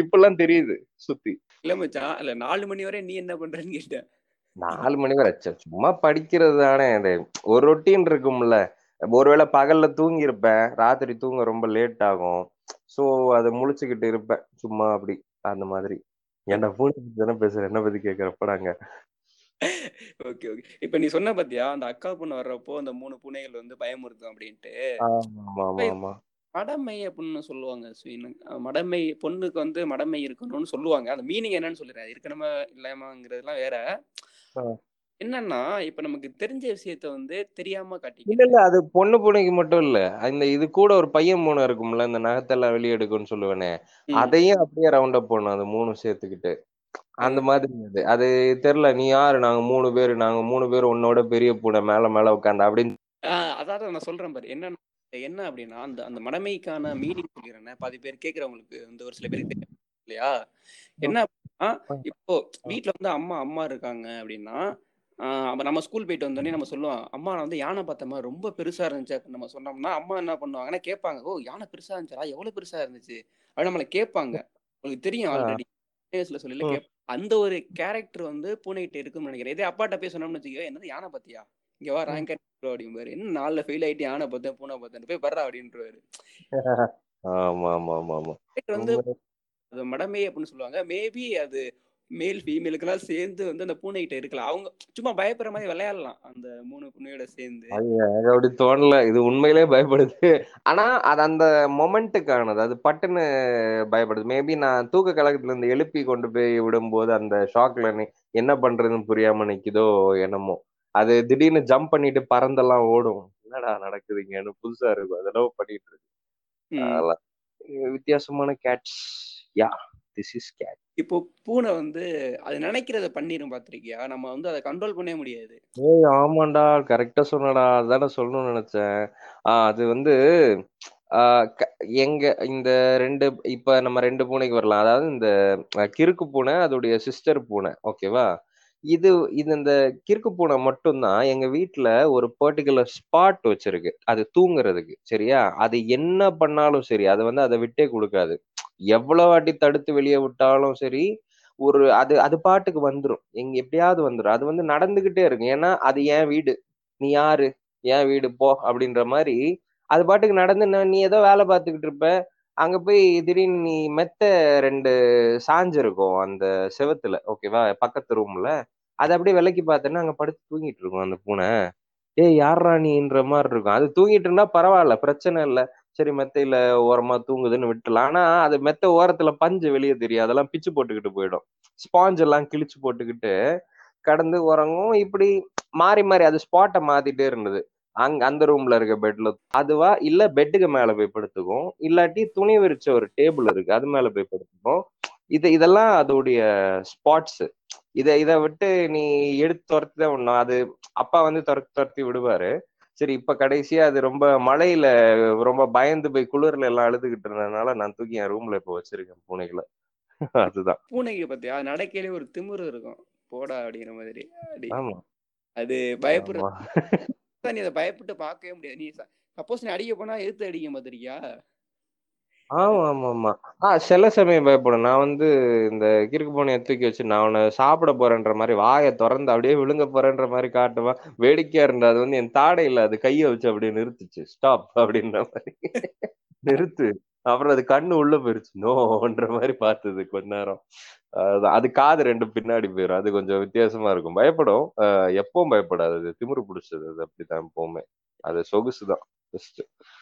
இப்பெல்லாம் தெரியுது சுத்தி. இல்ல மச்சான் இல்ல நாலு மணி வரை நீ என்ன பண்றேன்னு கேட்டேன். நாலு மணி வரை சும்மா படிக்கிறது தானே. இது ஒரு ரொட்டீன் இருக்கும்ல. ஒருவேளை பகல்ல தூங்கி இருப்பேன் ராத்திரி தூங்க ரொம்ப லேட் ஆகும். சோ அதை முழிச்சுக்கிட்டு இருப்பேன். சும்மா அப்படி. அந்த மாதிரி. என்ன பூனை பத்தி தானே பேசுறேன் என்ன பத்தி கேக்குறப்படாங்க ஓகே ஓகே. இப்ப நீ சொன்ன பாத்தியா அந்த அக்கா பொண்ணு வர்றப்போ அந்த மூணு பூனைகள் வந்து பயமுறுத்தும் அப்படின்ட்டு. மடமை அப்படின்னு சொல்லுவாங்க மடமை பொண்ணுக்கு வந்து மடமை இருக்கணும்னு சொல்லுவாங்க. அந்த மீனிங் என்னன்னு சொல்லுறேன். இருக்கணுமா இல்லாமங்கிறதுலாம் வேற. என்னன்னா இப்ப நமக்கு தெரிஞ்ச விஷயத்த வந்து தெரியாம இல்ல காட்டிக்கிறது இல்ல. அது பொண்ணு பூனைக்கு மட்டும் இல்ல. இந்த இது கூட ஒரு பையன் பூனை இருக்கும்ல இந்த நகத்தெல்லாம் வெளியே எடுக்கும்னு சொல்லுவேனே. அதையும் அப்படியே ரவுண்ட் அப் பண்ணும் அது மூணு சேர்த்துக்கிட்டு. அந்த மாதிரி அது அது தெரியல நீ யாரு? நாங்க மூணு பேரு நாங்க மூணு பேர் உன்னோட பெரிய பூனை மேல மேல உட்காந்து அப்படின்னு அதாவது நான் சொல்றேன் பாரு. என்ன என்ன அப்படின்னா அந்த அந்த மடமைக்கான மீனிங் சொல்லிடுறேன். பாதி பேர் கேக்குறவங்களுக்கு வந்து ஒரு சில பேருக்கு தெரியும் இல்லையா? என்ன அப்படின்னா இப்போ வீட்ல வந்து அம்மா அம்மா இருக்காங்க அப்படின்னா அப்ப நம்ம ஸ்கூல் போயிட்டு வந்தோடனே நம்ம சொல்லுவோம் அம்மா நான் வந்து யானை பார்த்தோமா ரொம்ப பெருசா இருந்துச்சு. நம்ம சொன்னோம்னா அம்மா என்ன பண்ணுவாங்கன்னா கேட்பாங்க ஓ யானை பெருசா இருந்துச்சா? எவ்வளவு பெருசா இருந்துச்சு? அப்படின்னு நம்மள கேட்பாங்க. உங்களுக்கு தெரியும். ஆல்ரெடி வயசுல சொல்லல. கேப் அந்த ஒரு கேரக்டர் வந்து பூனைகிட்ட இருக்குன்னு நினைக்கிறேன். இதே அப்பாட்ட போய் சொன்னோம்னு வச்சுக்கோ என்னது யானை பாத்தியா இங்க வா ரேங்க் அப்படிம்பாரு. என்ன நாலுல ஃபெயில் ஆயிட்டு யானை பார்த்தேன் பூனை பார்த்தேன் போய் வர்றா அப்படின்றவாரு. ஆமா ஆமா ஆமா ஆமா வந்து அது மடமை அப்படின்னு சொல்லுவாங்க. மேபி அது மேல் ஃபீமேலுக்கெல்லாம் சேர்ந்து வந்து அந்த பூனைகிட்ட இருக்கலாம். அவங்க சும்மா பயப்படுற மாதிரி விளையாடலாம் அந்த மூணு பூனையோட சேர்ந்து. எனக்கு அப்படி தோணல. இது உண்மையிலே பயப்படுது. ஆனா அது அந்த மொமெண்ட்டுக்கானது. அது பட்டுன்னு பயப்படுது. மேபி நான் தூக்க கலக்கத்துல இருந்து எழுப்பி கொண்டு போய் விடும்போது அந்த ஷாக்ல என்ன பண்றதுன்னு புரியாம நிக்குதோ என்னமோ. அது திடீர்னு ஜம்ப் பண்ணிட்டு பறந்தெல்லாம் ஓடும். என்னடா நடக்குதுங்கன்னு புதுசா இருக்கும் அதெல்லாம் பண்ணிட்டு இருக்கு. வித்தியாசமான cats yeah. This is cat இப்போ பூனை வந்து அது நினைக்கிறத பண்ணிரும் பாத்திருக்கியா? நம்ம வந்து அதை கண்ட்ரோல் பண்ணவே முடியாது. ஏய் ஆமாண்டா. கரெக்டா சொன்னடா. அதானே சொல்லணும்னு நினைச்சேன். ஆஹ் அது வந்து எங்க இந்த ரெண்டு இப்ப நம்ம ரெண்டு பூனைக்கு வரலாம். அதாவது இந்த கிறுக்கு பூனை அதோடைய சிஸ்டர் பூனை. ஓகேவா இது இது இந்த கிறுக்கு பூனை மட்டும்தான் எங்க வீட்ல ஒரு பர்டிகுலர் ஸ்பாட் வச்சிருக்கு. அது தூங்குறதுக்கு. சரியா? அது என்ன பண்ணாலும் சரி. அது வந்து அதை விட்டே கொடுக்காது. எவ்வளவு வாட்டி தடுத்து வெளியே விட்டாலும் சரி ஒரு அது அது பாட்டுக்கு வந்துடும் எங்க எப்படியாவது வந்துடும் அது வந்து நடந்துகிட்டே இருக்கும். ஏன்னா அது என் வீடு. நீ யாரு? என் வீடு போ அப்படின்ற மாதிரி அது பாட்டுக்கு நடந்து நீ ஏதோ வேலை பார்த்துக்கிட்டு இருப்ப. அங்க போய் திடீர்னு நீ மெத்த ரெண்டு சாஞ்சு இருக்கும் அந்த செவத்துல. ஓகேவா? பக்கத்து ரூம்ல. அதை அப்படியே விலைக்கு பார்த்தேன்னா அங்க படுத்து தூங்கிட்டு இருக்கும் அந்த பூனை. ஏய் யார்ரா நீன்ற மாதிரி இருக்கும். அது தூங்கிட்டு இருந்தா பரவாயில்ல. பிரச்சனை இல்லை. சரி மெத்தையில ஓரமா தூங்குதுன்னு விட்டுலாம் ஆனா அது மெத்த ஓரத்துல பஞ்சு வெளியே தெரியும் அதெல்லாம் பிச்சு போட்டுக்கிட்டு போயிடும். ஸ்பாஞ்ச் எல்லாம் கிழிச்சு போட்டுக்கிட்டு கடந்து உறங்கும். இப்படி மாறி மாறி அது ஸ்பாட்டை மாத்திட்டே இருந்தது. அங்க அந்த ரூம்ல இருக்க பெட்ல அதுவா? இல்ல பெட்டுக்கு மேல போய் படுத்துக்கும். இல்லாட்டி துணி விரிச்ச ஒரு டேபிள் இருக்கு. அது மேல போய் படுத்துக்கும். இது இதெல்லாம் அதோடைய ஸ்பாட்ஸ் இத இத விட்டு நீ எடுத்து துரத்தி தான் விடணும். அது அப்பா வந்து துரத்தி துரத்தி விடுவாரு. சரி இப்ப கடைசியா அது ரொம்ப மழையில ரொம்ப பயந்து போய் குளிர்ல எல்லாம் அழுதுகிட்டு இருந்ததுனால நான் தூக்கி என் ரூம்ல இப்ப வச்சிருக்கேன் பூனைகளை. அதுதான். பூனைக்கு பத்தியா நடக்கையிலே ஒரு திமிரு இருக்கும். போடா அப்படிங்கிற மாதிரி. ஆமா. அது பயப்படுற நீ அதை பயப்பட்டு பார்க்கவே முடியாது. நீ சப்போஸ் நீ அடிக்க போனா எதிர்த்து அடிக்க மாதிரியா ஆமா ஆமா ஆமா ஆஹ் சில சமயம் பயப்படும். நான் வந்து இந்த கிறுக்கு பூனைய தூக்கி வச்சு நான் உன்னை சாப்பிட போறேன்ற மாதிரி வாயை திறந்து அப்படியே விழுங்க போறேன்ற மாதிரி காட்டுவேன். வேடிக்கையா இருந்தா அது வந்து என் தாடையில அது கையை வச்சு அப்படியே நிறுத்துச்சு. ஸ்டாப் அப்படின்ற மாதிரி. நிறுத்து. அப்புறம் அது கண்ணு உள்ள போயிருச்சு. நோன்ற மாதிரி பார்த்தது கொஞ்ச நேரம். அது காது ரெண்டு பின்னாடி போயிடும் அது கொஞ்சம் வித்தியாசமா இருக்கும். பயப்படும். ஆஹ் எப்பவும் பயப்படாது. அது திமிரு பிடிச்சது. அது அப்படித்தான் எப்பவுமே. அது சொகுசுதான்.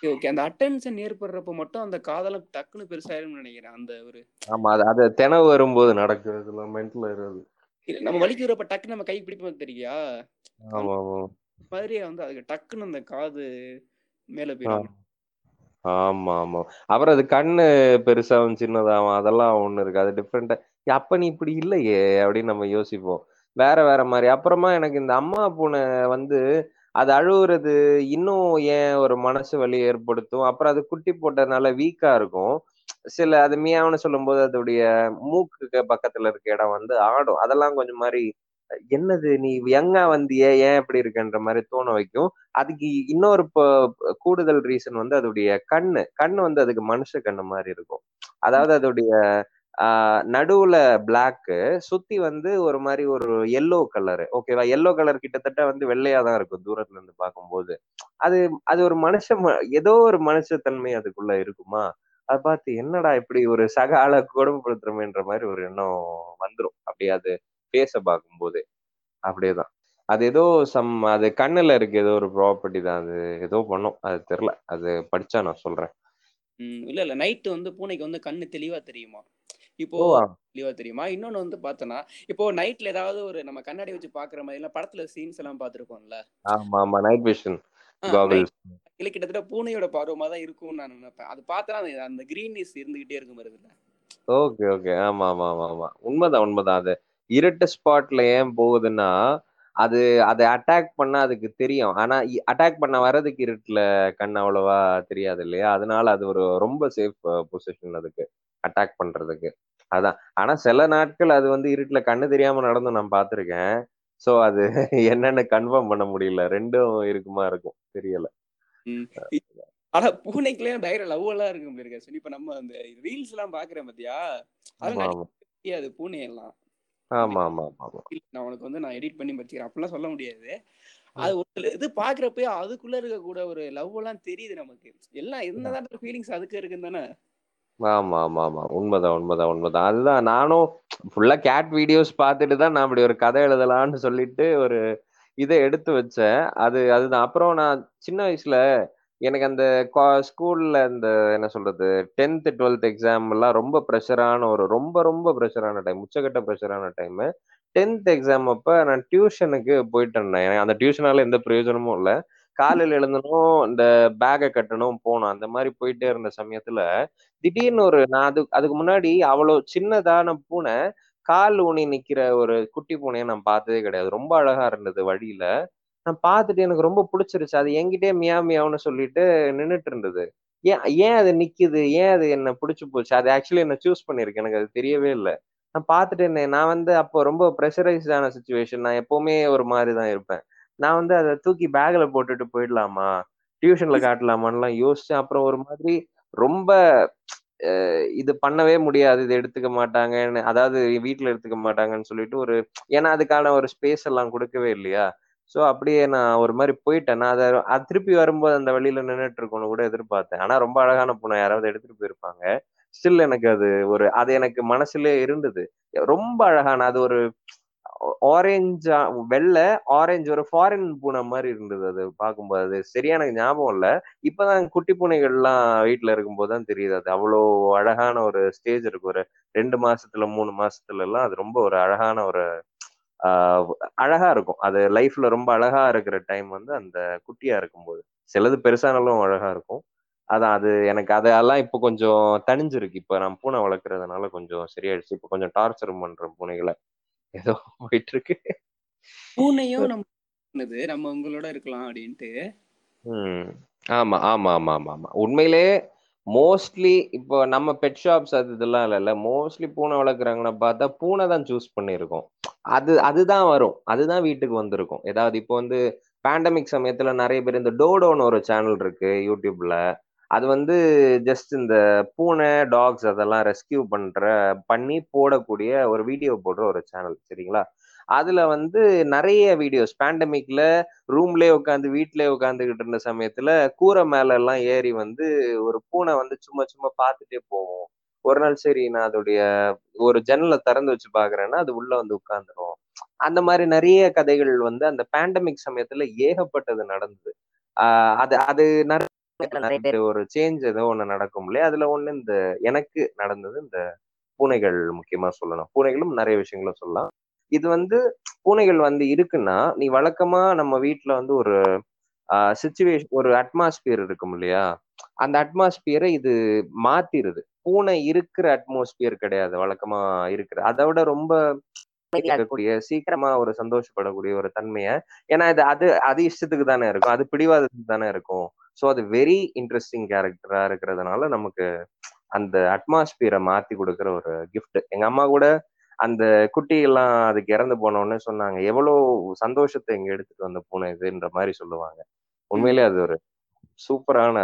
ஓகே அந்த அட்டென்ஷன் ஏற்படுறப்ப மட்டும் அந்த காதலம் டக்குன்னு பெருசாயிரும்னு நினைக்கிறேன் அந்த ஒரு ஆமா அது அது தினவு வரும்போது நடக்குது இதெல்லாம் மென்டல் இல்ல, நம்ம வலிக்கிறப்ப டக்குன்னு நம்ம கை பிடிப்போம் தெரியா ஆமா ஆமா. மாதிரியே வந்து அதுக்கு டக்குன்னு அந்த காது மேல. போயிடும். ஆமா ஆமா. அப்புறம் அது கண்ணு பெருசாவும் சின்னதாகும் அதெல்லாம் ஒண்ணு இருக்கு. அது டிஃப்ரெண்டா அப்ப நீ இப்படி இல்லையே? அப்படின்னு நம்ம யோசிப்போம். வேற வேற மாதிரி. அப்புறமா எனக்கு இந்த அம்மா பூனை வந்து அது அழுவுறது இன்னும் ஏன் ஒரு மனசு வலி ஏற்படுத்தும்? அப்புறம் அது குட்டி போட்டதுனால வீக்கா இருக்கும். சில அது மியாவுன்னு சொல்லும்போது அதோடைய மூக்குக்கு பக்கத்துல இருக்க இடம் வந்து ஆடும். அதெல்லாம் கொஞ்சம் மாதிரி என்னது நீ யங்கா வந்தியே? ஏன் இப்படி இருக்குன்ற மாதிரி தோண வைக்கும். அதுக்கு இன்னொரு கூடுதல் ரீசன் வந்து அதோடைய கண்ணு. கண்ணு வந்து அதுக்கு மனுஷ கண்ணு மாதிரி இருக்கும். அதாவது அதோடைய நடுவுல பிளாக்கு சுத்தி வந்து ஒரு மாதிரி ஒரு எல்லோ கலரு ஓகேவா எல்லோ கலர் கிட்டத்தட்ட வந்து வெள்ளையா தான் இருக்கும் தூரத்துல இருந்து பார்க்கும்போது. அது அது ஒரு மனுஷ ம- ஏதோ ஒரு மனுஷத்தன்மை அதுக்குள்ள இருக்குமா? அதை பார்த்து என்னடா இப்படி ஒரு சக ஆளை கொடுமைப்படுத்துறோமேன்ற மாதிரி ஒரு எண்ணம் வந்துரும். அப்படி அது பேச பார்க்கும்போது. அப்படியேதான் அது ஏதோ சம் அது கண்ணுல இருக்கு ஏதோ ஒரு ப்ராப்பர்ட்டி தான். அது ஏதோ பண்ணும். அது தெரியல. அது படிச்சா நான் சொல்றேன். இல்ல இல்ல. நைட்டு வந்து பூனைக்கு வந்து கண்ணு தெளிவா தெரியுமா? இப்போ தெளிவா தெரியுமா? இன்னொன்னு வந்து பார்த்தோன்னா இப்போ நைட்ல ஏதாவது ஒரு நம்ம கண்ணாடி வச்சு பாக்குற மாதிரி எல்லாம் படத்துல சீன்ஸ் எல்லாம் பார்த்திருப்போம்ல. ஆமா ஆமா. நைட் விஷன் இல்ல கிட்டத்தட்ட பூனையோட பார்வமா தான் இருக்கும்னு நான் நினைப்பேன். அது பார்த்தா அந்த- கிரீனிஸ் இருந்துகிட்டே இருக்கும் இல்ல ஓகே ஓகே ஆமா ஆமா ஆமா ஆமா. உண்மைதான் உண்மைதான். அது இருட்டு ஸ்பாட்ல ஏன் போகுதுன்னா அது அதை அட்டாக் பண்ணா அதுக்கு தெரியும். ஆனா அட்டாக் பண்ண வர்றதுக்கு இருட்டுல கண் அவ்வளவா தெரியாது இல்லையா? அதனால அது ஒரு ரொம்ப சேஃப் பொசிஷன் அதுக்கு. அட்டாக் பண்றதுக்கு. அதான். ஆனா சில நாட்கள் அது வந்து இருட்டுல கண்ணு தெரியாம நடந்து நான் பார்த்திருக்கேன் சோ அது என்னன்னு கன்ஃபார்ம் பண்ண முடியல. ரெண்டும் இருக்குமா இருக்கும். தெரியல. ஆனா பூனைக்குள்ளே டைர லவ் எல்லாம் இருக்கும் பாருங்க இப்ப நம்ம அந்த ரீல்ஸ் எல்லாம் பாக்குறேன் பாத்தியா? முடியாது பூனை எல்லாம் ஆமா. ஆமா ஆமா நான் உனக்கு வந்து நான் எடிட் பண்ணி வச்சுக்கிறேன். அப்படிலாம் சொல்ல முடியாது. அது ஒரு இது பாக்குறப்ப அதுக்குள்ள இருக்க கூட ஒரு லவ் எல்லாம் தெரியுது நமக்கு. எல்லாம் என்னதான் ஃபீலிங்ஸ் அதுக்கு இருக்குன்னு தானே. ஆமா ஆமா ஆமா. உண்மைதான் உண்மைதான் உண்மைதான். அதுதான் நானும் ஃபுல்லா கேட் வீடியோஸ் பார்த்துட்டு தான் நான் இப்படி ஒரு கதை எழுதலாம்னு சொல்லிட்டு ஒரு இதை எடுத்து வச்சேன். அது அதுதான். அப்புறம் நான் சின்ன வயசுல எனக்கு அந்த ஸ்கூல்ல இந்த என்ன சொல்றது டென்த் டுவெல்த் எக்ஸாம் எல்லாம் ரொம்ப ப்ரெஷரான ஒரு ரொம்ப ரொம்ப ப்ரெஷரான டைம் உச்சகட்ட ப்ரெஷரான டைம் டென்த் எக்ஸாம் அப்ப நான் டியூஷனுக்கு போயிட்டு இருந்தேன். எனக்கு அந்த டியூஷனால எந்த பிரயோஜனமும் இல்லை. காலையில எழுந்தனும் இந்த பேக்கை கட்டணும் போகணும் அந்த மாதிரி போயிட்டே இருந்த சமயத்துல திடீர்னு ஒரு நான் அது அதுக்கு முன்னாடி அவ்வளவு சின்னதான பூனை கால் ஊனி நிக்கிற ஒரு குட்டி பூனையை நான் பார்த்ததே கிடையாது. ரொம்ப அழகா இருந்தது வழியில. நான் பார்த்துட்டு எனக்கு ரொம்ப பிடிச்சிருச்சு. அது என்கிட்டயே மியா மியாவுன்னு சொல்லிட்டு நின்னுட்டு இருந்தது. ஏன் ஏன் அது நிக்குது? ஏன் அது என்ன பிடிச்சி போச்சு? அது ஆக்சுவலி என்ன சூஸ் பண்ணிருக்கு. எனக்கு அது தெரியவே இல்லை. நான் பார்த்துட்டு இருந்தேன். நான் வந்து அப்போ ரொம்ப ப்ரெஷரைஸ்டான சுச்சுவேஷன் நான் எப்பவுமே ஒரு மாதிரி தான் இருப்பேன். நான் வந்து அதை தூக்கி பேக்ல போட்டுட்டு போயிடலாமா? டியூஷன்ல காட்டலாமான்லாம் யோசிச்சேன். அப்புறம் ஒரு மாதிரி ரொம்ப இது பண்ணவே முடியாது. இது எடுத்துக்க மாட்டாங்கன்னு அதாவது வீட்ல எடுத்துக்க மாட்டாங்கன்னு சொல்லிட்டு ஒரு ஏன்னா அதுக்கான ஒரு ஸ்பேஸ் எல்லாம் கொடுக்கவே இல்லையா? சோ அப்படியே நான் ஒரு மாதிரி போயிட்டேன். நான் அதை அது திருப்பி வரும்போது அந்த வழியில நின்னுட்டு இருக்கணும்னு கூட எதிர்பார்த்தேன். ஆனா ரொம்ப அழகான பூனை. யாராவது எடுத்துட்டு போயிருப்பாங்க. ஸ்டில் எனக்கு அது ஒரு அது எனக்கு மனசுலயே இருந்தது. ரொம்ப அழகான அது ஒரு ஆரேஞ்சா வெள்ளை ஆரஞ்சு ஒரு ஃபாரின் பூனை மாதிரி இருந்தது. அது பார்க்கும்போது அது சரியான ஞாபகம் இல்லை. இப்பதான் குட்டி பூனைகள்லாம் வீட்டில் இருக்கும்போது தான் தெரியுது. அது அவ்வளோ அழகான ஒரு ஸ்டேஜ் இருக்கு. ஒரு ரெண்டு மாசத்துல மூணு மாசத்துல எல்லாம் அது ரொம்ப ஒரு அழகான ஒரு அழகா இருக்கும். அது லைஃப்ல ரொம்ப அழகா இருக்கிற டைம் வந்து அந்த குட்டியா இருக்கும்போது. சிலது பெருசானாலும் அழகா இருக்கும். அதான் அது எனக்கு அதெல்லாம் இப்போ கொஞ்சம் தனிஞ்சிருக்கு இப்போ நான் பூனை வளர்க்குறதுனால கொஞ்சம் சரியாயிடுச்சு. இப்போ கொஞ்சம் டார்ச்சர் பண்றேன் பூனைகளை ஏதோ போயிட்டு இருக்கு பூனையும் நம்ம நம்ம உங்களோட இருக்கலாம் அப்படின்ட்டு. ஆமா ஆமா ஆமா ஆமா ஆமா. உண்மையிலே மோஸ்ட்லி இப்போ நம்ம பெட் ஷாப்ஸ் அது இதெல்லாம் இல்லைல்ல மோஸ்ட்லி பூனை வளர்க்குறாங்கன்னா பார்த்தா பூனை தான் சூஸ் பண்ணியிருக்கோம். அது அதுதான் வரும். அதுதான் வீட்டுக்கு வந்திருக்கும். ஏதாவது இப்போ வந்து பேண்டமிக் சமயத்துல நிறைய பேர் இந்த டோடோன்னு ஒரு சேனல் இருக்கு யூடியூப்ல அது வந்து ஜஸ்ட் இந்த பூனை டாக்ஸ் அதெல்லாம் ரெஸ்கியூ பண்ற பண்ணி போடக்கூடிய ஒரு வீடியோ போடுற ஒரு சேனல் சரிங்களா? அதுல வந்து நிறைய வீடியோஸ் பேண்டமிக்ல ரூம்லயே உட்காந்து வீட்லயே உட்காந்துக்கிட்டு இருந்த சமயத்துல கூரை மேல எல்லாம் ஏறி வந்து ஒரு பூனை வந்து சும்மா சும்மா பார்த்துட்டே போவோம். ஒரு நாள் சரி நான் அதோடைய ஒரு ஜன்னலை திறந்து வச்சு பாக்குறேன்னா அது உள்ள வந்து உட்காந்துரும் அந்த மாதிரி நிறைய கதைகள் வந்து அந்த பேண்டமிக் சமயத்துல ஏகப்பட்டது நடந்தது. ஆஹ் அது அது நிறைய நிறைய ஒரு சேஞ்ச் ஏதோ ஒண்ணு நடக்கும் இல்லையா? அதுல ஒண்ணு இந்த எனக்கு நடந்தது இந்த பூனைகள் முக்கியமா சொல்லணும். பூனைகளும் நிறைய விஷயங்களும் சொல்லலாம். இது வந்து பூனைகள் வந்து இருக்குன்னா நீ வழக்கமா நம்ம வீட்ல வந்து ஒரு சுச்சுவேஷன் ஒரு அட்மாஸ்பியர் இருக்கும் இல்லையா? அந்த அட்மாஸ்பியரை இது மாத்திருது. பூனை இருக்கிற அட்மாஸ்பியர் கிடையாது வழக்கமா இருக்கிற. அதை விட ரொம்ப இருக்கக்கூடிய சீக்கிரமா ஒரு சந்தோஷப்படக்கூடிய ஒரு தன்மைய ஏன்னா இது அது அது இஷ்டத்துக்கு தானே இருக்கும். அது பிடிவாதத்துக்கு தானே இருக்கும். ஸோ அது வெரி இன்ட்ரெஸ்டிங் கேரக்டரா இருக்கிறதுனால நமக்கு அந்த அட்மாஸ்பியரை மாத்தி கொடுக்குற ஒரு கிஃப்ட் எங்க அம்மா கூட அந்த குட்டி எல்லாம் அதுக்கு இறந்து போனோடனே சொன்னாங்க எவ்வளவு சந்தோஷத்தை இங்க எடுத்துட்டு வந்த பூனை இதுன்ற மாதிரி சொல்லுவாங்க. உண்மையிலே அது ஒரு சூப்பரான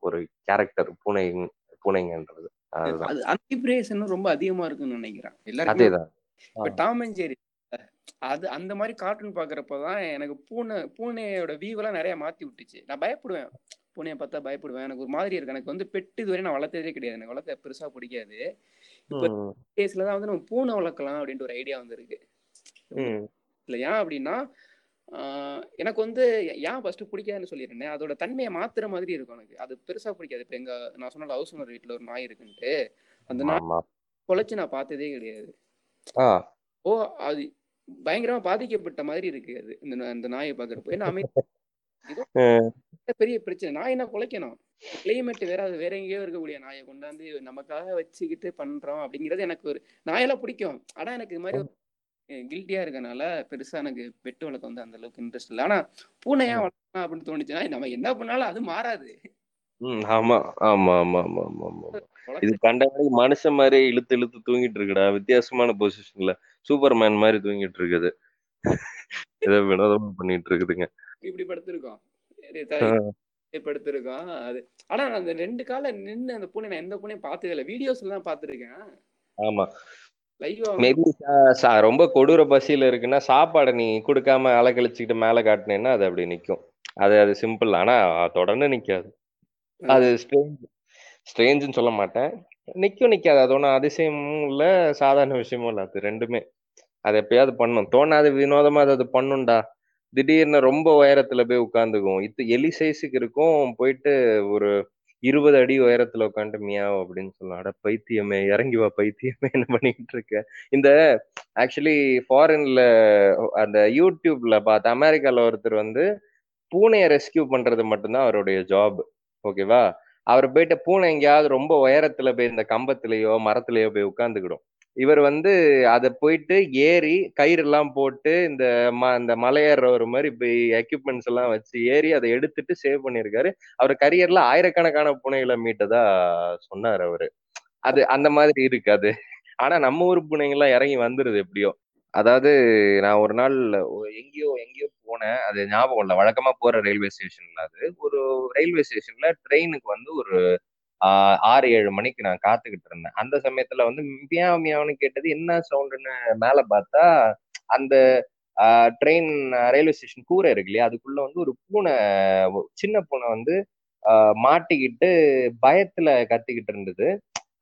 ஒரு கேரக்டர் பூனை பூனைங்கன்றது. அதுதான். ரொம்ப அதிகமா இருக்குன்னு நினைக்கிறேன். எல்லாருக்குமே அதேதான். டாம் அண்ட் ஜெரி அது அந்த மாதிரி கார்ட்டூன் பாக்குறப்பதான் எனக்கு பூனை பூனையோட வியூவெல்லாம் நிறைய மாத்தி விட்டுச்சு. நான் பயப்படுவேன். பூனையை பார்த்தா பயப்படுவேன். எனக்கு ஒரு மாதிரி இருக்கு. எனக்கு வந்து பெட்டு இதுவரை நான் வளர்த்ததே கிடையாது. எனக்கு வளர்த்த பெருசா பிடிக்காது. இப்ப கேஸ்ல தான் வந்து நம்ம பூனை வளர்க்கலாம் அப்படின்ட்டு ஒரு ஐடியா வந்திருக்கு. இல்ல ஏன் அப்படின்னா எனக்கு வந்து ஏன் ஃபர்ஸ்ட் பிடிக்காதுன்னு சொல்லியிருந்தேன். அதோட தன்மையை மாத்துற மாதிரி இருக்கும் எனக்கு. அது பெருசா பிடிக்காது. இப்ப எங்க நான் சொன்ன ஹவுஸ் ஓனர் வீட்டுல ஒரு நாய் இருக்குன்ட்டு. அந்த நாய் குலைச்சு நான் பார்த்ததே கிடையாது. ஓ அது பயங்கரமா பாதிக்கப்பட்ட மாதிரி இருக்கு அது இந்த இந்த நாயை பாக்குறப்போ ஏன்னா அமை ம், பெரிய பிரச்சனை. நாய் என்ன குலைக்கணும்? கிளைமேட் வேற அது வேற எங்கேயோ இருக்கக்கூடிய நாயை கொண்டாந்து நமக்காக வச்சுக்கிட்டு பண்றோம் அப்படிங்கிறது எனக்கு ஒரு நாயெல்லாம் பிடிக்கும். ஆனா எனக்கு இது மாதிரி கில்ட்டியா இருக்கனால பெருசா எனக்கு பெட்டு வளர்க்க வந்து அந்த அளவுக்கு இன்ட்ரெஸ்ட் இல்லை. ஆனா பூனையா வளர்க்கலாம் அப்படின்னு தோணுச்சுன்னா நம்ம என்ன பண்ணாலும் அது மாறாது. ஆமா ஆமா ஆமா ஆமா ஆமா ஆமா. இது கண்ட மாதிரி மனுஷன் மாதிரி இழுத்து இழுத்து தூங்கிட்டு இருக்குடா. வித்தியாசமான பொசிஷன்ல சூப்பர்மேன் மாதிரி தூங்கிட்டு இருக்குது ஏதோ வினோதமா பண்ணிட்டு இருக்குதுங்க இப்படி படுத்திருக்கோம். படுத்திருக்கோம். அது ஆனா அந்த ரெண்டு கால நின்னு அந்த பூனை நான் எந்த பூனையும் பார்த்ததே இல்லை. வீடியோஸ்ல தான் பார்த்திருக்கேன். ஆமா. மேபி ரொம்ப கொடூர பசியில இருக்குன்னா சாப்பாடை நீ கொடுக்காம அலக்கழிச்சுக்கிட்டு மேல காட்டினேன்னா அது அப்படி நிக்கும். அது அது சிம்பிள் ஆனா தொடர்ந்து நிக்காது. அது ஸ்ட்ரேஞ்ச் ஸ்ட்ரேஞ்சுன்னு சொல்ல மாட்டேன். நிக்கும் நிக்காது. அது ஒன்றும் அதிசயமும் இல்ல சாதாரண விஷயமும் இல்ல. அது ரெண்டுமே. அது எப்பயாவது பண்ணும். தோணாது வினோதமா அது அது பண்ணும்டா. திடீர்னு ரொம்ப உயரத்துல போய் உட்காந்துக்கும் இது எலி சைஸுக்கு இருக்கும். போயிட்டு ஒரு இருபது அடி உயரத்துல உட்காந்து மியாவ் அப்படின்னு சொல்லலாம் அட பைத்தியமே இறங்கி வா பைத்தியமே என்ன பண்ணிக்கிட்டு இருக்க? இந்த ஆக்சுவலி ஃபாரின்ல அந்த யூடியூப்ல பார்த்த அமெரிக்கால ஒருத்தர் வந்து பூனையை ரெஸ்கியூ பண்றது மட்டும்தான் அவருடைய ஜாப் ஓகேவா அவர் போயிட்டு பூனை எங்கேயாவது ரொம்ப உயரத்துல போய் இந்த கம்பத்திலேயோ மரத்திலேயோ போய் உட்காந்துக்கிடும் இவர் வந்து அதை போயிட்டு ஏறி கயிறு எல்லாம் போட்டு இந்த ம இந்த மலையேற மாதிரி போய் எக்யூப்மெண்ட்ஸ் எல்லாம் வச்சு ஏறி அதை எடுத்துட்டு சேவ் பண்ணியிருக்காரு. அவர் கரியர்ல ஆயிரக்கணக்கான பூனைகளை மீட்டதா சொன்னார் அவரு. அது அந்த மாதிரி இருக்கு அது. ஆனா நம்ம ஊர் பூனைங்கெல்லாம் இறங்கி வந்துருது எப்படியோ. அதாவது நான் ஒரு நாள் எங்கேயோ எங்கேயோ போனேன். அது ஞாபகம் இல்லை. வழக்கமா போற ரயில்வே ஸ்டேஷன்ல அது. ஒரு ரயில்வே ஸ்டேஷன்ல ட்ரெயினுக்கு வந்து ஒரு ஆஹ் ஆறு ஏழு மணிக்கு நான் காத்துக்கிட்டு இருந்தேன். அந்த சமயத்துல வந்து மியா மியாவுன்னு கேட்டது என்ன சவுண்டுன்னு? மேல பார்த்தா அந்த ட்ரெயின் ரயில்வே ஸ்டேஷன் கூரை இருக்கு இல்லையா? அதுக்குள்ள வந்து ஒரு பூனை சின்ன பூனை வந்து மாட்டிக்கிட்டு பயத்துல கத்திக்கிட்டு இருந்தது.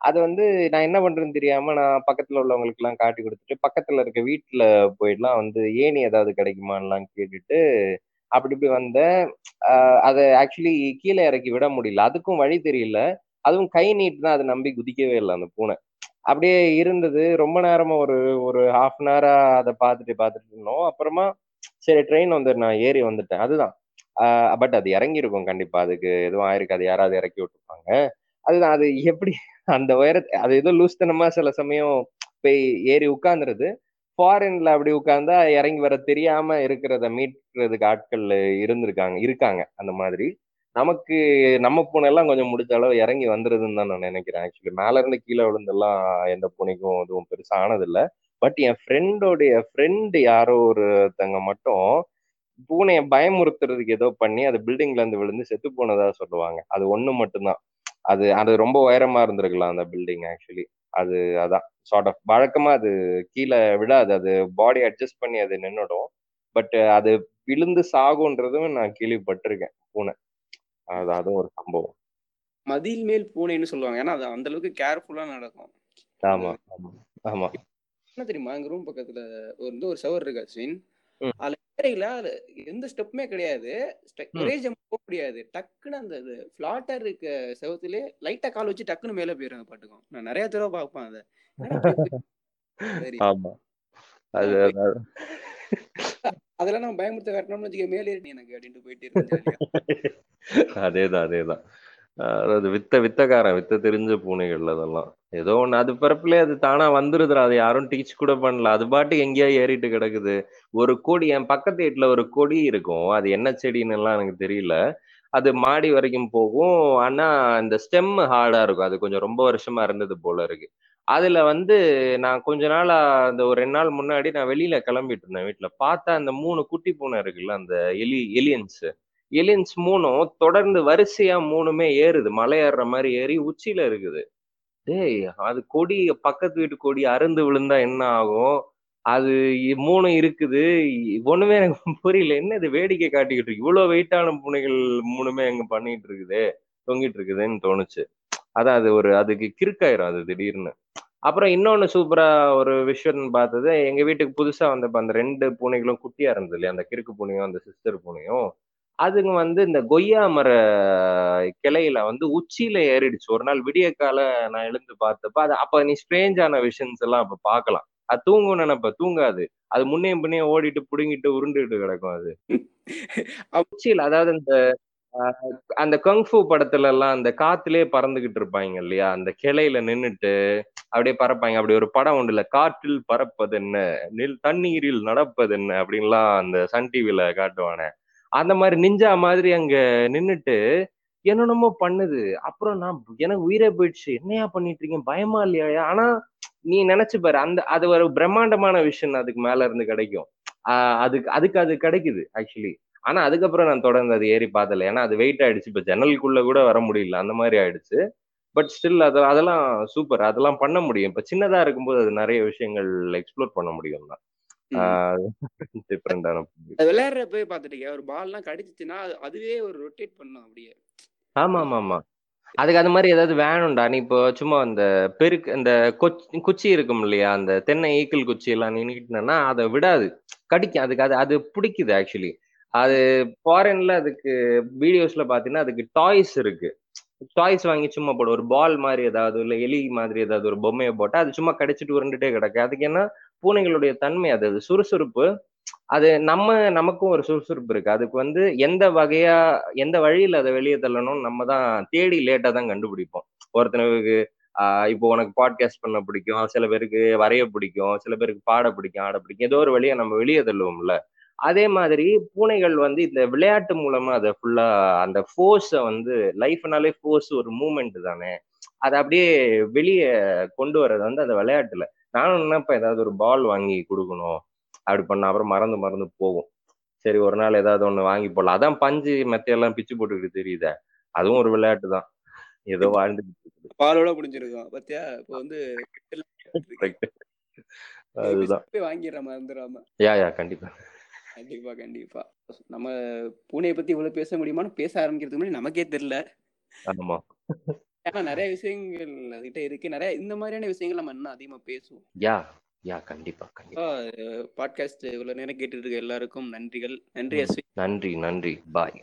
அது வந்து நான் என்ன பண்றேன்னு தெரியாம நான் பக்கத்துல உள்ளவங்களுக்கு எல்லாம் காட்டி கொடுத்துட்டு பக்கத்துல இருக்க வீட்டுல போயிடலாம் வந்து ஏணி ஏதாவது கிடைக்குமான்லாம் கேட்டுட்டு அப்படி இப்படி வந்தேன். அதை ஆக்சுவலி கீழே இறக்கி விட முடியல. அதுக்கும் வழி தெரியல. அதுவும் கை நீட்டு தான். அதை நம்பி குதிக்கவே இல்லை அந்த பூனை. அப்படியே இருந்தது. ரொம்ப நேரமா ஒரு ஒரு ஹாஃப் அன் ஹவரா அதை பார்த்துட்டு பார்த்துட்டு இருந்தோம். அப்புறமா சரி ட்ரெயின் வந்து நான் ஏறி வந்துட்டேன். அதுதான். பட் அது இறங்கியிருக்கும் கண்டிப்பா. அதுக்கு எதுவும் ஆயிருக்காது. யாராவது இறக்கி விட்டுருப்பாங்க. அதுதான். அது எப்படி அந்த உயரத்தை அது ஏதோ லூஸ்தனமா சில சமயம் போய் ஏறி உட்கார்ந்துருது. ஃபாரின்ல அப்படி உட்கார்ந்தா இறங்கி வர தெரியாம இருக்கிறத மீட்கிறதுக்கு ஆட்கள் இருந்திருக்காங்க இருக்காங்க அந்த மாதிரி. நமக்கு நம்ம பூனை எல்லாம் கொஞ்சம் முடிச்ச அளவு இறங்கி வந்துருதுன்னு தான் நான் நினைக்கிறேன். ஆக்சுவலி மேல இருந்து கீழே விழுந்தெல்லாம் எந்த பூனைக்கும் எதுவும் பெருசா ஆனதில்லை. பட் என் ஃப்ரெண்டோடைய ஃப்ரெண்டு யாரோ ஒருத்தங்க மட்டும் பூனையை பயமுறுத்துறதுக்கு ஏதோ பண்ணி அது பில்டிங்ல இருந்து விழுந்து செத்து போனதா சொல்லுவாங்க. அது ஒண்ணு மட்டும்தான். அது அது ரொம்ப உயரமா இருந்திருக்கலாம் அந்த பில்டிங் ஆக்சுவலி அது அதான். சார்ட் ஆஃப் வழக்கமா அது கீழே விடாது அது பாடி அட்ஜஸ்ட் பண்ணி அது நின்னுடும். பட் அது விழுந்து சாகுன்றதும் நான் கேள்விப்பட்டிருக்கேன். பூனை. அது அதுவும் ஒரு சம்பவம். மதில் மேல் பூனைன்னு சொல்லுவாங்க. ஏன்னா அது அந்த அளவுக்கு கேர்ஃபுல்லா நடக்கும். ஆமா ஆமா ஆமா. என்ன தெரியுமா? எங்க ரூம் பக்கத்துல ஒரு ஒரு சவர் இருக்கு ம். அதுல ஏறையில அதுல எந்த ஸ்டெப்புமே கிடையாது. ஒரே ஜம்ப் போக முடியாது. டக்குன்னு அந்த ஃபிளாட்டர் இருக்க செவத்துலயே லைட்டா கால் வச்சு டக்குன்னு மேல அந்த பாட்டுக்கும். நான் நிறைய தடவை பார்ப்பேன் அதை. ஆமா. அது அது- அதெல்லாம் நம்ம பயமுறுத்த காட்டணும்னு வச்சுக்க மேலே எனக்கு அப்படின்ட்டு போயிட்டு இருக்கேன் அதேதான் அதேதான். அஹ் அது வித்த வித்தக்காரன் வித்த தெரிஞ்ச பூனைகள் அதெல்லாம். ஏதோ ஒன்று அது பிறப்புல அது தானா வந்துருதுடா. அது யாரும் டீச் கூட பண்ணல. அது பாட்டு எங்கேயா ஏறிட்டு கிடக்குது. ஒரு கொடி என் பக்கத்து வீட்டுல ஒரு கொடி இருக்கும். அது என்ன செடின்னு எல்லாம் எனக்கு தெரியல. அது மாடி வரைக்கும் போகும். ஆனா இந்த ஸ்டெம் ஹார்டா இருக்கும். அது கொஞ்சம் ரொம்ப வருஷமா இருந்தது போல இருக்கு. அதுல வந்து நான் கொஞ்ச நாளா அந்த ஒரு ரெண்டு நாள் முன்னாடி நான் வெளியில கிளம்பிட்டு இருந்தேன் வீட்டுல பார்த்தா அந்த மூணு குட்டி பூனை இருக்குல்ல அந்த எலி எலியன்ஸ். எலியன்ஸ் மூணும் தொடர்ந்து வரிசையா மூணுமே ஏறுது. மலை ஏறுற மாதிரி ஏறி உச்சியில இருக்குது. டேய் அது கொடி பக்கத்து வீட்டு கொடி அருந்து விழுந்தா என்ன ஆகும்? அது மூணு இருக்குது. ஒண்ணுமே எனக்கு புரியல. என்ன இது வேடிக்கை காட்டிக்கிட்டு இருக்கு? இவ்வளவு வெயிட்டான பூனைகள் மூணுமே அங்க பண்ணிட்டு இருக்குது தொங்கிட்டு இருக்குதுன்னு தோணுச்சு. அதான் அது ஒரு அதுக்கு கிறுக்காயிரும் அது திடீர்னு. அப்புறம் இன்னொன்னு சூப்பரா ஒரு விஷயம் பார்த்தது எங்க வீட்டுக்கு புதுசா வந்தப்ப அந்த ரெண்டு பூனைகளும் குட்டியா இருந்தது இல்லையா? அந்த கிறுக்கு பூனையும் அந்த சிஸ்டர் பூனையும். அதுங்க வந்து இந்த கொய்யா மர கிளையில வந்து உச்சியில ஏறிடுச்சு. ஒரு நாள் விடிய கால நான் எழுந்து பார்த்தப்ப அது அப்ப நீ ஸ்ட்ரேஞ்சான விஷன்ஸ் எல்லாம் அப்ப பார்க்கலாம். அது தூங்கும் நினைப்ப தூங்காது. அது முன்னையும் பின்னையும் ஓடிட்டு புடுங்கிட்டு உருண்டுகிட்டு கிடக்கும் அது. உச்சியில அதாவது இந்த அந்த கங்ஃபு படத்துல எல்லாம் அந்த காத்துலயே பறந்துகிட்டு இருப்பாங்க இல்லையா? அந்த கிளையில நின்னுட்டு அப்படியே பறப்பாங்க. அப்படி ஒரு படம் இல்ல காற்றில் பறப்பது என்ன நில் தண்ணீரில் நடப்பது என்ன அப்படின்லாம் அந்த சன் டிவில காட்டுவானே. அந்த மாதிரி நிஞ்சா மாதிரி அங்க நின்னுட்டு என்னென்னமோ பண்ணுது. அப்புறம் நான் எனக்கு உயிரே போயிடுச்சு. என்னையா பண்ணிட்டு இருக்கீங்க? பயமா இல்லையா ஆனா நீ நினைச்சு பாரு. அந்த அது ஒரு பிரம்மாண்டமான விஷயம் அதுக்கு மேல இருந்து கிடைக்கும். ஆஹ் அதுக்கு அதுக்கு அது கிடைக்குது ஆக்சுவலி ஆனா அதுக்கப்புறம் நான் தொடர்ந்து அது ஏறி பார்த்தல ஏன்னா அது வெயிட் ஆயிடுச்சு. இப்ப ஜன்னலுக்குள்ள கூட வர முடியல. அந்த மாதிரி ஆயிடுச்சு. பட் ஸ்டில் அது அதெல்லாம் சூப்பர் அதெல்லாம் பண்ண முடியும். இப்ப சின்னதா இருக்கும்போது அது நிறைய விஷயங்கள் எக்ஸ்ப்ளோர் பண்ண முடியும் தான் டிஃப்ரெண்டான விளையாடுறப்ப பாத்துட்டீங்க ஒரு பால்லாம் கடிச்சிச்சுன்னா அது- அதுவே ஒரு ரொட்டேட் பண்ணும் அப்படியே. ஆமா ஆமா ஆமா அதுக்கு அது மாதிரி ஏதாவது வேணும்டா? நீ இப்போ சும்மா அந்த பெருக்கு கொச்- குச்சி இருக்கும் இல்லையா? அந்த தென்னை ஈக்கிள் குச்சி எல்லாம் நின்னுக்கிட்டனா அதை விடாது. கடிக்கும். அதுக்கு அது அது பிடிக்குது ஆக்சுவலி அது ஃபாரின்ல அதுக்கு வீடியோஸ்ல பாத்தீங்கன்னா அதுக்கு டாய்ஸ் இருக்கு. டாய்ஸ் வாங்கி சும்மா போடு. ஒரு பால் மாதிரி ஏதாவது இல்ல எலி மாதிரி ஏதாவது ஒரு பொம்மையை போட்டா அது சும்மா கடிச்சிட்டு உருண்டுட்டே கிடக்கு. அதுக்கு என்ன? பூனைகளுடைய தன்மை அது அது சுறுசுறுப்பு. அது நம்ம நமக்கும் ஒரு சுறுசுறுப்பு இருக்கு. அதுக்கு வந்து எந்த வகையா எந்த வழியில அதை வெளியே தள்ளணும் நம்ம தான் தேடி லேட்டா தான் கண்டுபிடிப்போம். ஒருத்தனுக்கு ஆஹ் இப்போ உனக்கு பாட்காஸ்ட் பண்ண பிடிக்கும். சில பேருக்கு வரைய பிடிக்கும். சில பேருக்கு பாட பிடிக்கும் ஆட பிடிக்கும். ஏதோ ஒரு வழியை நம்ம வெளியே தள்ளுவோம்ல. அதே மாதிரி பூனைகள் வந்து இந்த விளையாட்டு மூலமா அதை ஃபுல்லா அந்த ஃபோர்ஸை வந்து லைஃப்னாலே ஃபோர்ஸ் ஒரு மூமெண்ட் தானே. அதை அப்படியே வெளியே கொண்டு வர்றது வந்து அந்த விளையாட்டுல. நானும் நினைப்பேன் ஏதாவது ஒரு பால் வாங்கி கொடுக்கணும். அப்படி பண்ண அப்புறம் மறந்து மறந்து போகும். சரி ஒரு நாள் ஏதாவது ஒண்ணு வாங்கி போடலாம். அதான் பஞ்சு மெத்தையெல்லாம் பிச்சு போட்டுக்கிட்டு தெரியுதே? அதுவும் ஒரு விளையாட்டு தான் ஏதோ வாழ்ந்துட்டு பாலோட முடிஞ்சிருக்கும் பாத்தியா? இப்போ வந்து. அதுதான். வாங்கிடுற மறந்துடாம. யா யா கண்டிப்பா. கண்டிப்பா கண்டிப்பா. நம்ம பூனையை பத்தி இவ்வளவு பேச முடியுமான்னு பேச ஆரம்பிக்கிறதுக்கு முன்னாடி நமக்கே தெரியல. ஆமா. ஏன்னா நிறைய விஷயங்கள் அதுகிட்ட இருக்கு. நிறைய இந்த மாதிரியான விஷயங்கள் நம்ம இன்னும் அதிகமா பேசுவோம். யா யா கண்டிப்பா கண்டிப்பா. பாட்காஸ்ட் இவ்வளவு நேரம் கேட்டுட்டு இருக்க எல்லாருக்கும் நன்றிகள். நன்றி நன்றி நன்றி. பாய்.